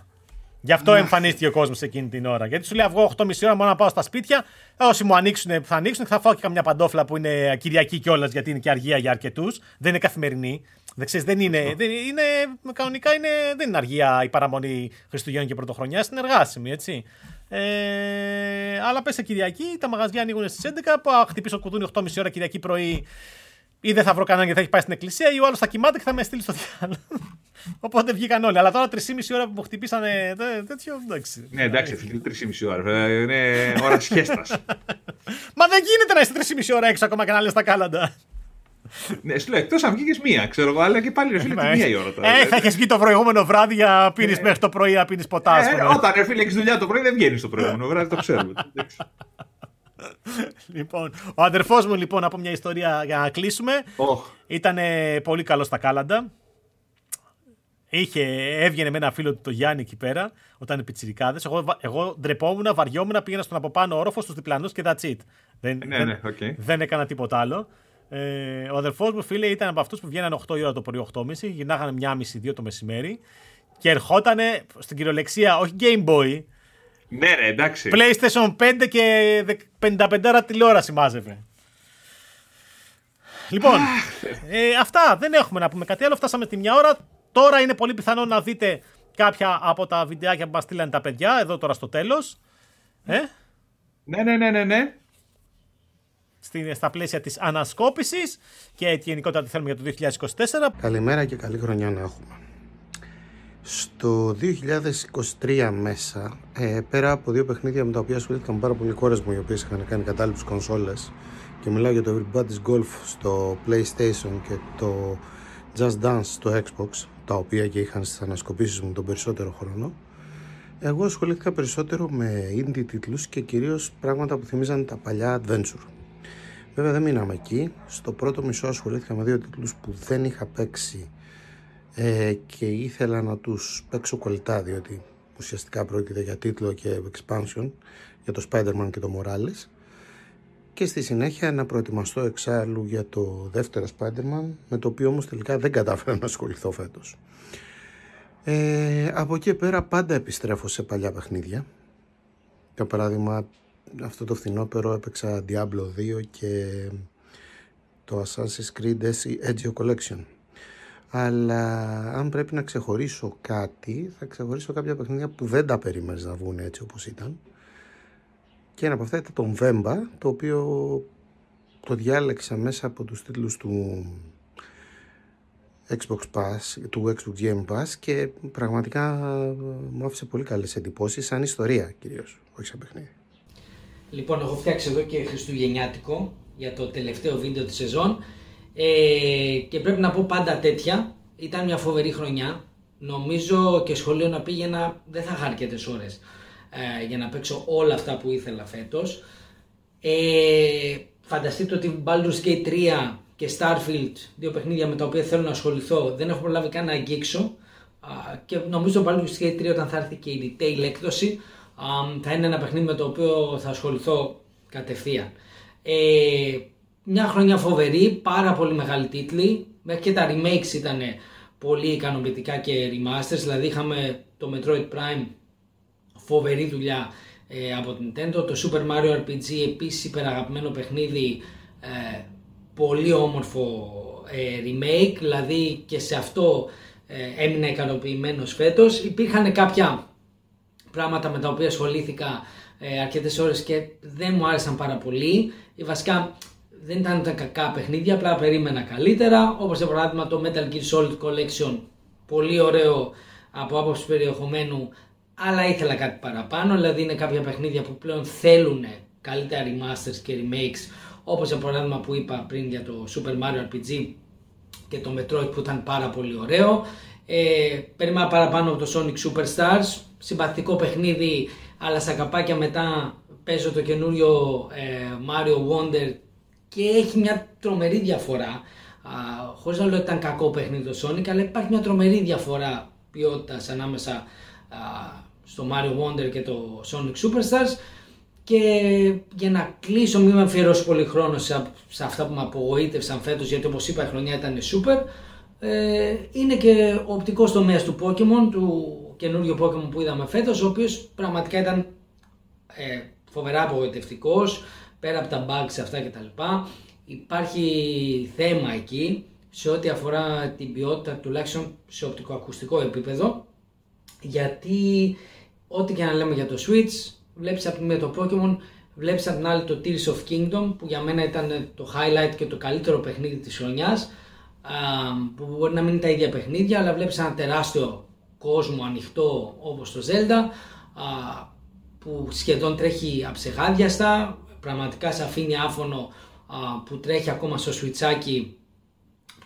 Γι' αυτό ναι. εμφανίστηκε ο κόσμος εκείνη την ώρα. Γιατί σου λέει αυγό 8.30 ώρα μόνο να πάω στα σπίτια. Όσοι μου ανοίξουν, θα ανοίξουν θα φάω και καμιά παντόφλα που είναι Κυριακή κιόλας γιατί είναι και αργία για αρκετούς. Δεν είναι καθημερινή. Δεν, ξέρεις, δεν είναι, δεν είναι, κανονικά είναι, δεν είναι αργία η παραμονή Χριστουγέννων και Πρωτοχρονιάς, είναι εργάσιμη, έτσι. Ε, αλλά πες Κυριακή, τα μαγαζιά ανοίγουν στις 11, που χτυπήσω κουδούνι 8.30 ώρα Κυριακή πρωί ή δεν θα βρω κανέναν και θα έχει πάει στην εκκλησία, ή ο άλλος θα κοιμάται και θα με στείλει στο διάλογο. (laughs) Οπότε βγήκαν όλοι. Αλλά τώρα 3,5 ώρα που μου χτυπήσανε τέτοιο. Εντάξει. Ναι, εντάξει, φίλε, 3,5 ώρα. Είναι ώρα σχέστα. (laughs) Μα δεν γίνεται να είσαι 3,5 ώρα έξω ακόμα και να λες τα κάλαντα. Ναι, σου λέω εκτός αν βγήκες μία, ξέρω εγώ, αλλά και πάλι ρε φίλε τη μία η ώρα τώρα. Ε, θα έχει βγει το προηγούμενο βράδυ για πίνεις ε. μέχρι το πρωί να πίνεις ποτάς. Ε, όταν ρε φίλε έχεις δουλειά το πρωί δεν βγαίνεις το προηγούμενο βράδυ, το ξέρουμε. λοιπόν, ο αδερφός μου λοιπόν από μια ιστορία για να κλείσουμε. Oh. Ήταν πολύ καλό στα κάλαντα. Είχε, έβγαινε με ένα φίλο του το Γιάννη εκεί πέρα, όταν είναι πιτσιρικάδες. Εγώ, εγώ ντρεπόμουν, βαριόμουν, πήγαινα στον από πάνω όροφο στους διπλανούς και that's it. Δεν, ναι, ναι, okay. δεν έκανα τίποτα άλλο. Ε, ο αδερφός μου, φίλε, ήταν από αυτούς που βγαίνανε 8 η ώρα το πρωί, 8.30, γυρνάγανε μία μισή, δύο το μεσημέρι και ερχόταν στην κυριολεξία, όχι Game Boy. Ναι, ρε, εντάξει. PlayStation 5 και 55 τηλεόραση μάζευε. Λοιπόν, ε, αυτά δεν έχουμε να πούμε κάτι άλλο. Φτάσαμε στη μια ώρα. Τώρα είναι πολύ πιθανό να δείτε κάποια από τα βιντεάκια που μας στείλανε τα παιδιά εδώ τώρα στο τέλος. Ε; Ναι, ναι, ναι, ναι, ναι στα πλαίσια της ανασκόπησης και γενικότερα τι θέλουμε για το 2024. Καλημέρα και καλή χρονιά να έχουμε. Στο 2023 μέσα, ε, πέρα από δύο παιχνίδια με τα οποία ασχολήθηκαν πάρα πολλοί κόρες μου οι οποίες είχαν κάνει κατάληψη κονσόλες και μιλάω για το Everybody's Golf στο PlayStation και το Just Dance στο Xbox τα οποία και είχαν στις ανασκοπήσεις μου τον περισσότερο χρόνο εγώ ασχολήθηκα περισσότερο με indie τίτλους και κυρίως πράγματα που θυμίζαν τα παλιά adventure Βέβαια δεν μείναμε εκεί. Στο πρώτο μισό ασχολήθηκα με δύο τίτλους που δεν είχα παίξει ε, και ήθελα να τους παίξω κολλητά διότι ουσιαστικά πρόκειται για τίτλο και expansion για το Spider-Man και το Morales και στη συνέχεια να προετοιμαστώ εξάλλου για το δεύτερο Spider-Man με το οποίο όμως τελικά δεν κατάφερα να ασχοληθώ φέτος. Ε, από εκεί πέρα πάντα επιστρέφω σε παλιά παιχνίδια. Για παράδειγμα αυτό το φθινόπερο έπαιξα Diablo 2 και το Assassin's Creed Ezio Collection. Αλλά αν πρέπει να ξεχωρίσω κάτι, θα ξεχωρίσω κάποια παιχνίδια που δεν τα περίμενες να βγουν έτσι όπως ήταν. Και ένα από αυτά ήταν το Vemba, το οποίο το διάλεξα μέσα από τους τίτλους του Xbox Pass, του Xbox Game Pass και πραγματικά μου άφησε πολύ καλές εντυπώσεις, σαν ιστορία κυρίως, όχι σαν παιχνίδι. Λοιπόν, έχω φτιάξει εδώ και χριστουγεννιάτικο για το τελευταίο βίντεο της σεζόν ε, και πρέπει να πω πάντα τέτοια. Ήταν μια φοβερή χρονιά. Νομίζω και σχολείο να πήγαινα δεν θα είχα αρκετές ώρες ε, για να παίξω όλα αυτά που ήθελα φέτος. Ε, φανταστείτε ότι Baldur's Gate 3 και Starfield, δύο παιχνίδια με τα οποία θέλω να ασχοληθώ, δεν έχω προλάβει καν να αγγίξω και νομίζω το Baldur's Gate 3 όταν θα έρθει και η retail έκδοση θα είναι ένα παιχνίδι με το οποίο θα ασχοληθώ κατευθείαν. Ε, μια χρονιά φοβερή, πάρα πολύ μεγάλη τίτλοι, μέχρι και τα remakes ήταν πολύ ικανοποιητικά και remasters, δηλαδή είχαμε το Metroid Prime φοβερή δουλειά ε, από την Nintendo, το Super Mario RPG επίσης υπεραγαπημένο παιχνίδι, ε, πολύ όμορφο ε, remake, δηλαδή και σε αυτό ε, έμεινα ικανοποιημένος φέτος. Υπήρχαν κάποια πράγματα με τα οποία ασχολήθηκα ε, αρκετές ώρες και δεν μου άρεσαν πάρα πολύ. Βασικά δεν ήταν τα κακά παιχνίδια, απλά περίμενα καλύτερα. Όπως για παράδειγμα το Metal Gear Solid Collection, πολύ ωραίο από άποψη περιεχομένου, αλλά ήθελα κάτι παραπάνω. Δηλαδή είναι κάποια παιχνίδια που πλέον θέλουν καλύτερα remasters και remakes, όπως για παράδειγμα που είπα πριν για το Super Mario RPG και το Metroid που ήταν πάρα πολύ ωραίο. Ε, περίμενα παραπάνω από το Sonic Superstars, συμπαθητικό παιχνίδι, αλλά στα καπάκια μετά παίζω το καινούριο ε, Mario Wonder και έχει μια τρομερή διαφορά. Χωρίς να λέω ότι ήταν κακό παιχνίδι το Sonic, αλλά υπάρχει μια τρομερή διαφορά ποιότητας ανάμεσα α, στο Mario Wonder και το Sonic Superstars. Και για να κλείσω, μην με αφιερώσω πολύ χρόνο σε, σε αυτά που με απογοήτευσαν φέτος, γιατί όπως είπα η χρονιά ήταν super. Ε, είναι και ο οπτικός τομέας του Pokemon, του καινούργιου Pokemon που είδαμε φέτος, ο οποίος πραγματικά ήταν ε, φοβερά απογοητευτικός πέρα από τα bugs αυτά κτλ. Υπάρχει θέμα εκεί σε ό,τι αφορά την ποιότητα τουλάχιστον σε οπτικοακουστικό επίπεδο γιατί ό,τι και να λέμε για το Switch βλέπεις από τη μία το Pokemon βλέπεις από την άλλη το Tears of Kingdom που για μένα ήταν το highlight και το καλύτερο παιχνίδι της χρονιάς που μπορεί να μην είναι τα ίδια παιχνίδια αλλά βλέπεις ένα τεράστιο κόσμο ανοιχτό όπως το Zelda που σχεδόν τρέχει αψεγάδιαστα πραγματικά σε αφήνει άφωνο που τρέχει ακόμα στο σουιτσάκι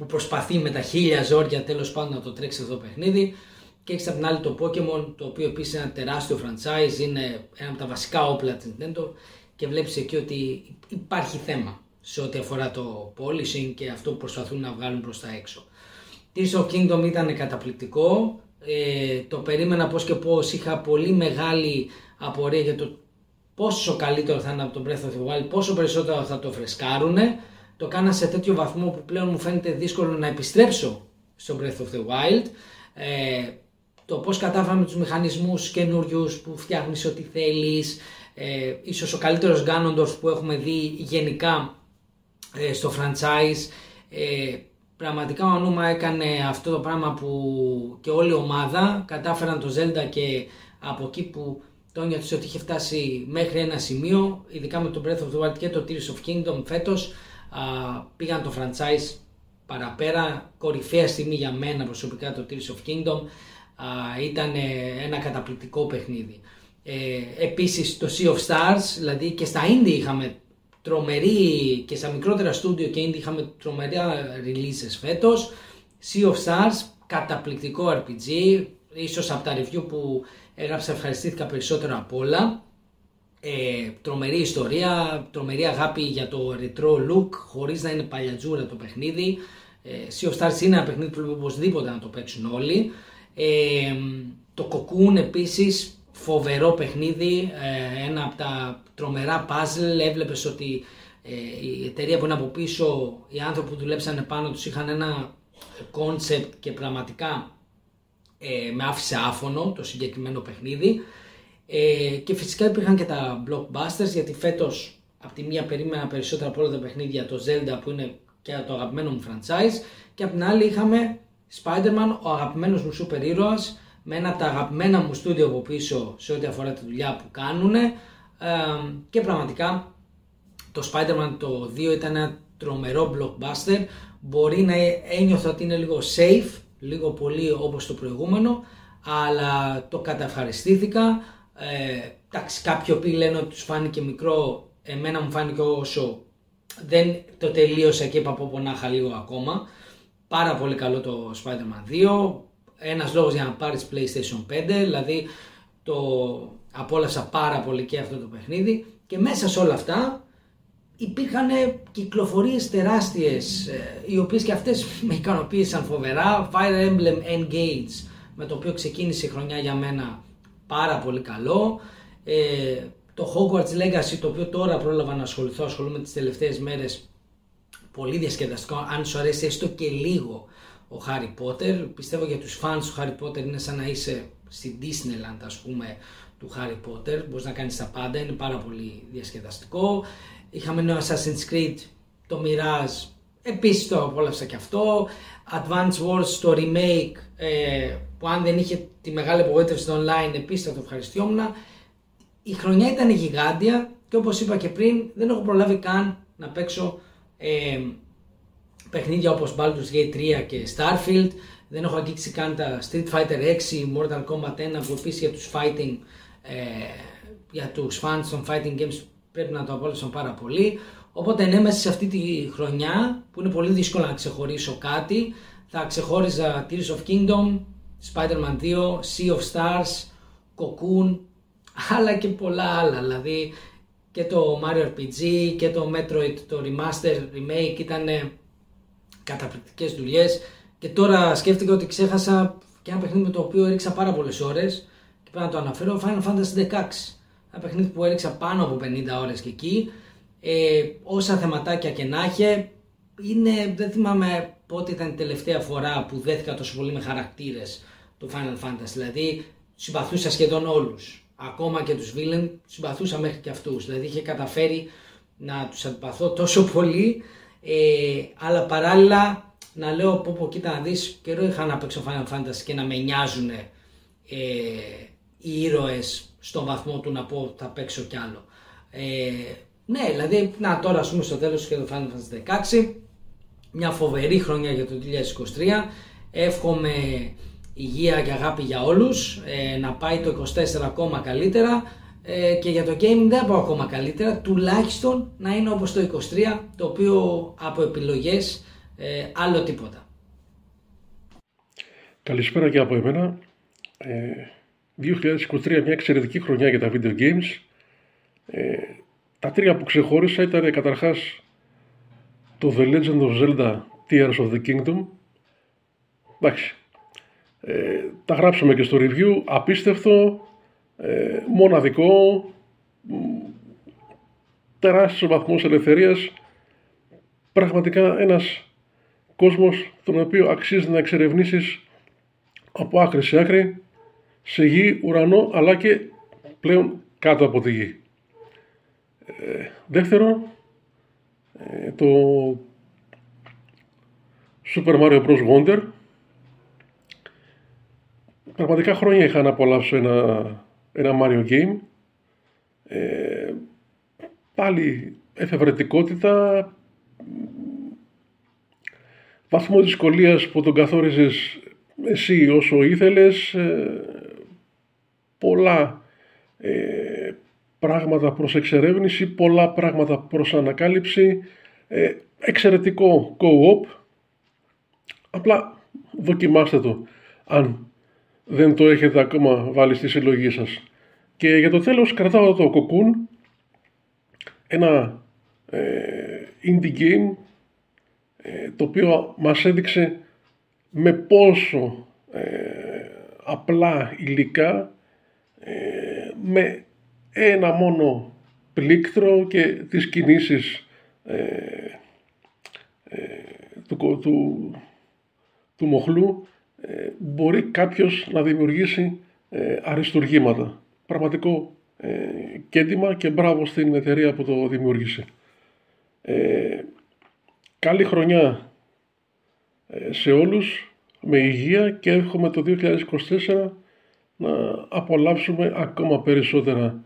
που προσπαθεί με τα χίλια ζόρια τέλος πάντων να το τρέξει αυτό το παιχνίδι. Και έχεις απ' την άλλη το Pokemon το οποίο επίσης είναι ένα τεράστιο franchise είναι ένα από τα βασικά όπλα της Nintendo και βλέπεις εκεί ότι υπάρχει θέμα σε ό,τι αφορά το polishing και αυτό που προσπαθούν να βγάλουν προς τα έξω. Tears of Kingdom ήταν καταπληκτικό, ε, το περίμενα πώς και πώς, είχα πολύ μεγάλη απορία για το πόσο καλύτερο θα είναι από τον Breath of the Wild, πόσο περισσότερο θα το φρεσκάρουνε. Το κάνα σε τέτοιο βαθμό που πλέον μου φαίνεται δύσκολο να επιστρέψω στο Breath of the Wild. Ε, το πώς κατάφεραμε τους μηχανισμούς καινούριους που φτιάχνεις ό,τι θέλεις, ε, ίσως ο καλύτερος Ganondorf που έχουμε δει γενικά ε, στο franchise. Ε, πραγματικά ο Ανούμα έκανε αυτό το πράγμα που και όλη η ομάδα κατάφεραν το Zelda και από εκεί που το νιώθεις ότι είχε φτάσει μέχρι ένα σημείο, ειδικά με το Breath of the Wild και το Tears of Kingdom φέτος, πήγαν το franchise παραπέρα, κορυφαία στιγμή για μένα προσωπικά το Tears of Kingdom, ήταν ένα καταπληκτικό παιχνίδι. Ε, επίσης το Sea of Stars, δηλαδή και στα indie είχαμε τρομερή και στα μικρότερα στούντιο και indie είχαμε τρομερά releases φέτος. Sea of Stars, καταπληκτικό RPG, ίσως από τα review που έγραψα ευχαριστήθηκα περισσότερο από όλα. Ε, τρομερή ιστορία, τρομερή αγάπη για το retro look χωρίς να είναι παλιατζούρα το παιχνίδι. Ε, sea of Stars είναι ένα παιχνίδι που πρέπει οπωσδήποτε να το παίξουν όλοι. Ε, το Cocoon επίσης φοβερό παιχνίδι, ε, ένα από τα τρομερά puzzle, έβλεπες ότι ε, η εταιρεία που είναι από πίσω, οι άνθρωποι που δουλέψαν πάνω τους είχαν ένα concept και πραγματικά ε, με άφησε άφωνο το συγκεκριμένο παιχνίδι. Ε, και φυσικά υπήρχαν και τα blockbusters γιατί φέτος από τη μία περίμενα περισσότερα από όλα τα παιχνίδια το Zelda που είναι και το αγαπημένο μου franchise και από την άλλη είχαμε Spider-Man, ο αγαπημένος μου σούπερ ήρωας με ένα από τα αγαπημένα μου στούντιο από πίσω σε ό,τι αφορά τη δουλειά που κάνουν ε, και πραγματικά το Spider-Man το 2 ήταν ένα τρομερό blockbuster μπορεί να ένιωθω ότι είναι λίγο safe λίγο πολύ όπως το προηγούμενο, αλλά το καταυχαριστήθηκα. Ε, εντάξει, κάποιοι οποίοι λένε ότι τους φάνηκε μικρό, εμένα μου φάνηκε όσο δεν το τελείωσα και είπα πω να είχα λίγο ακόμα. Πάρα πολύ καλό το Spider-Man 2, ένας λόγος για να πάρεις PlayStation 5, δηλαδή το απόλαυσα πάρα πολύ και αυτό το παιχνίδι και μέσα σε όλα αυτά υπήρχαν κυκλοφορίες τεράστιες ε, οι οποίες και αυτές με ικανοποίησαν φοβερά. Fire Emblem Engage με το οποίο ξεκίνησε η χρονιά για μένα πάρα πολύ καλό. Ε, το Hogwarts Legacy το οποίο τώρα πρόλαβα να ασχοληθώ ασχολούμαι τις τελευταίες μέρες πολύ διασκεδαστικό. Αν σου αρέσει έστω και λίγο ο Χάρι Πότερ. Πιστεύω για τους fans του Χάρι Πότερ είναι σαν να είσαι στην Disneyland ας πούμε του Χάρι Πότερ. Μπορείς να κάνεις τα πάντα, είναι πάρα πολύ διασκεδαστικό. Είχαμε νέο Assassin's Creed, το Mirage, επίσης το απόλαυσα και αυτό. Advance Wars, το remake, ε, που αν δεν είχε τη μεγάλη απογοήτευση στο online επίσης θα το ευχαριστιόμουν. Η χρονιά ήταν γιγάντια και όπως είπα και πριν δεν έχω προλάβει καν να παίξω ε, παιχνίδια όπως Baldur's Gate 3 και Starfield. Δεν έχω αγγίξει καν τα Street Fighter 6, Mortal Kombat 1 που επίσης για τους fighting, ε, για τους fans των fighting games πρέπει να το απόλυσαν πάρα πολύ. Οπότε ναι, μέσα σε αυτή τη χρονιά που είναι πολύ δύσκολο να ξεχωρίσω κάτι, θα ξεχώριζα Tears of Kingdom, Spider-Man 2, Sea of Stars, Cocoon, αλλά και πολλά άλλα. Δηλαδή και το Mario RPG και το Metroid, το Remaster, Remake ήταν καταπληκτικές δουλειές και τώρα σκέφτηκα ότι ξέχασα και ένα παιχνίδι με το οποίο έριξα πάρα πολλές ώρες και πρέπει να το αναφέρω, Final Fantasy 16. Ένα παιχνίδι που έριξα πάνω από 50 ώρες και εκεί. Ε, όσα θεματάκια και να είχε, είναι, δεν θυμάμαι πότε ήταν η τελευταία φορά που δέθηκα τόσο πολύ με χαρακτήρες το Final Fantasy. Δηλαδή συμπαθούσα σχεδόν όλους. Ακόμα και τους villain συμπαθούσα μέχρι και αυτούς. Δηλαδή είχε καταφέρει να τους αντιπαθώ τόσο πολύ ε, αλλά παράλληλα να λέω πω πω κοίτα να δεις καιρό είχα να παίξω Final Fantasy και να με νοιάζουν ε, οι ήρωες στον βαθμό του να πω θα παίξω κι άλλο. Ε, ναι, δηλαδή, να τώρα ας πούμε στο τέλος και το Final Fantasy 16, μια φοβερή χρονιά για το 2023, εύχομαι υγεία και αγάπη για όλους, ε, να πάει το 24 ακόμα καλύτερα ε, και για το gaming δεν πάω ακόμα καλύτερα, τουλάχιστον να είναι όπως το 23, το οποίο από επιλογές ε, άλλο τίποτα. Καλησπέρα και από εμένα. Ε, 2023 μια εξαιρετική χρονιά για τα video games. Ε, τα τρία που ξεχώρισα ήταν καταρχάς το The Legend of Zelda Tears of the Kingdom. Εντάξει. Ε, τα γράψαμε και στο review. Απίστευτο, ε, μοναδικό, τεράστιος βαθμός ελευθερίας. Πραγματικά ένας κόσμος τον οποίο αξίζει να εξερευνήσεις από άκρη σε άκρη, σε γη, ουρανό, αλλά και πλέον κάτω από τη γη. Ε, δεύτερο, ε, το Super Mario Bros. Wonder. Πραγματικά χρόνια είχα να απολαύσω ένα, ένα Mario Game. Ε, πάλι εφευρετικότητα, βαθμό δυσκολίας που τον καθόριζες εσύ όσο ήθελες, ε, πολλά ε, πράγματα προς εξερεύνηση, πολλά πράγματα προς ανακάλυψη, ε, εξαιρετικό co-op, απλά δοκιμάστε το αν δεν το έχετε ακόμα βάλει στη συλλογή σας. Και για το τέλος κρατάω το Cocoon, ένα ε, indie game ε, το οποίο μας έδειξε με πόσο ε, απλά υλικά, με ένα μόνο πλήκτρο και τις κινήσεις του, του, του μοχλού μπορεί κάποιος να δημιουργήσει αριστουργήματα πραγματικό ε, κέντημα και μπράβο στην εταιρεία που το δημιούργησε. Ε, καλή χρονιά ε, σε όλους, με υγεία και εύχομαι το 2024 να απολαύσουμε ακόμα περισσότερα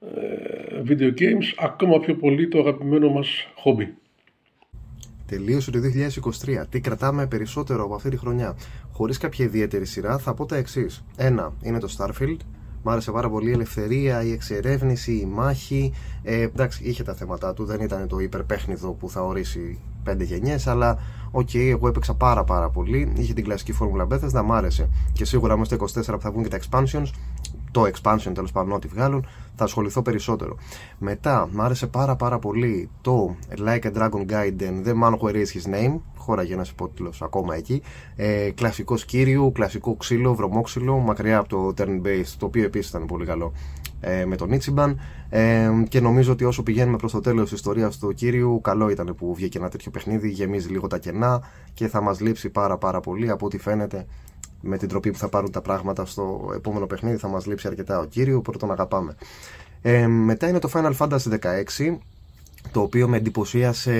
ε, video games, ακόμα πιο πολύ το αγαπημένο μας χόμπι. Τελείωσε το 2023. Τι κρατάμε περισσότερο από αυτή τη χρονιά; Χωρίς κάποια ιδιαίτερη σειρά θα πω τα εξής. Ένα είναι το Starfield, Μ' άρεσε πάρα πολύ η ελευθερία, η εξερεύνηση, η μάχη. Ε, εντάξει, είχε τα θέματα του, δεν ήταν το υπερπαίχνιδο που θα ορίσει πέντε γενιές, αλλά OK, okay, εγώ έπαιξα πάρα πάρα πολύ. Είχε την κλασική φόρμουλα Bethesda, μ' άρεσε. Και σίγουρα είμαστε 24 που θα βγουν και τα expansions. Το expansion τέλος πάντων ό,τι βγάλουν θα ασχοληθώ περισσότερο. Μετά, μου άρεσε πάρα πάρα πολύ το Like a Dragon Gaiden, The Man Who Erased His Name, χώραγε ένας υπότιτλος ακόμα εκεί. Ε, κλασικό κύριου, κλασικό ξύλο, βρωμόξυλο, μακριά από το turn based, το οποίο επίσης ήταν πολύ καλό ε, με τον Ichiban. Ε, και νομίζω ότι όσο πηγαίνουμε προς το τέλος της ιστορίας του κύριου, καλό ήταν που βγήκε ένα τέτοιο παιχνίδι, γεμίζει λίγο τα κενά και θα μας λείψει πάρα πάρα πολύ από ό,τι φαίνεται με την τροπή που θα πάρουν τα πράγματα στο επόμενο παιχνίδι θα μας λείψει αρκετά ο κύριος, πρώτον τον αγαπάμε. Ε, μετά είναι το Final Fantasy 16 το οποίο με εντυπωσίασε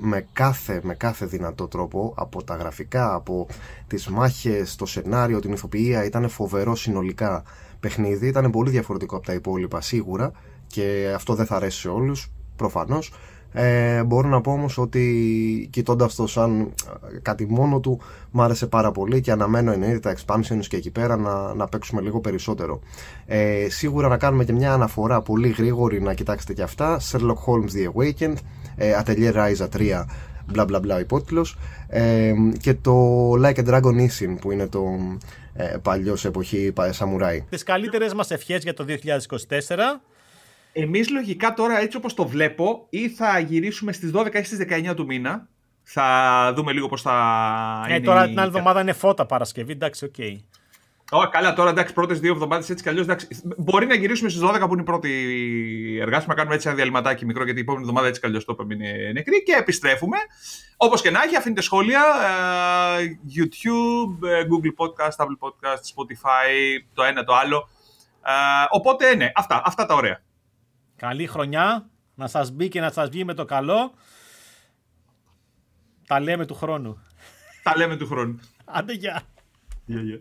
με κάθε, με κάθε δυνατό τρόπο από τα γραφικά, από τις μάχες, το σενάριο, την ηθοποιία ήταν φοβερό συνολικά παιχνίδι, ήταν πολύ διαφορετικό από τα υπόλοιπα σίγουρα και αυτό δεν θα αρέσει σε όλους προφανώς ε, μπορώ να πω όμως ότι κοιτώντα το σαν ε, κάτι μόνο του μου άρεσε πάρα πολύ και αναμένω εννοείται τα expansions και εκεί πέρα να, να παίξουμε λίγο περισσότερο. Ε, σίγουρα να κάνουμε και μια αναφορά πολύ γρήγορη να κοιτάξετε και αυτά. Sherlock Holmes The Awakened, ε, Atelier Ryza 3 μπλα μπλα μπλα υπότιτλος ε, και το Like a Dragon Ishin που είναι το ε, παλιός σε εποχή σαμουράι. Τις καλύτερες μας ευχές για το 2024 Εμείς λογικά τώρα έτσι όπως το βλέπω, ή θα γυρίσουμε στις 12 ή στις 19 του μήνα. Θα δούμε λίγο πώς θα. Ε, είναι τώρα την άλλη εβδομάδα είναι φώτα Παρασκευή, εντάξει, οκ. Okay. Oh, καλά, τώρα εντάξει, πρώτες δύο εβδομάδες έτσι κι αλλιώς. Μπορεί να γυρίσουμε στις 12 που είναι η πρώτη εργάσιμη, να κάνουμε έτσι ένα διαλειμματάκι μικρό, γιατί η επόμενη εβδομάδα έτσι κι αλλιώς το είπαμε είναι νεκρή. Και επιστρέφουμε. Όπως και να έχει, αφήνετε σχόλια. Uh, YouTube, ε, Google Podcast, Apple Podcast, Spotify, το ένα το άλλο. Uh, οπότε ναι, αυτά, αυτά τα ωραία. Καλή χρονιά, να σας μπει και να σας βγει με το καλό. Τα λέμε του χρόνου. Τα λέμε του χρόνου. Άντε γεια. Γεια, γεια.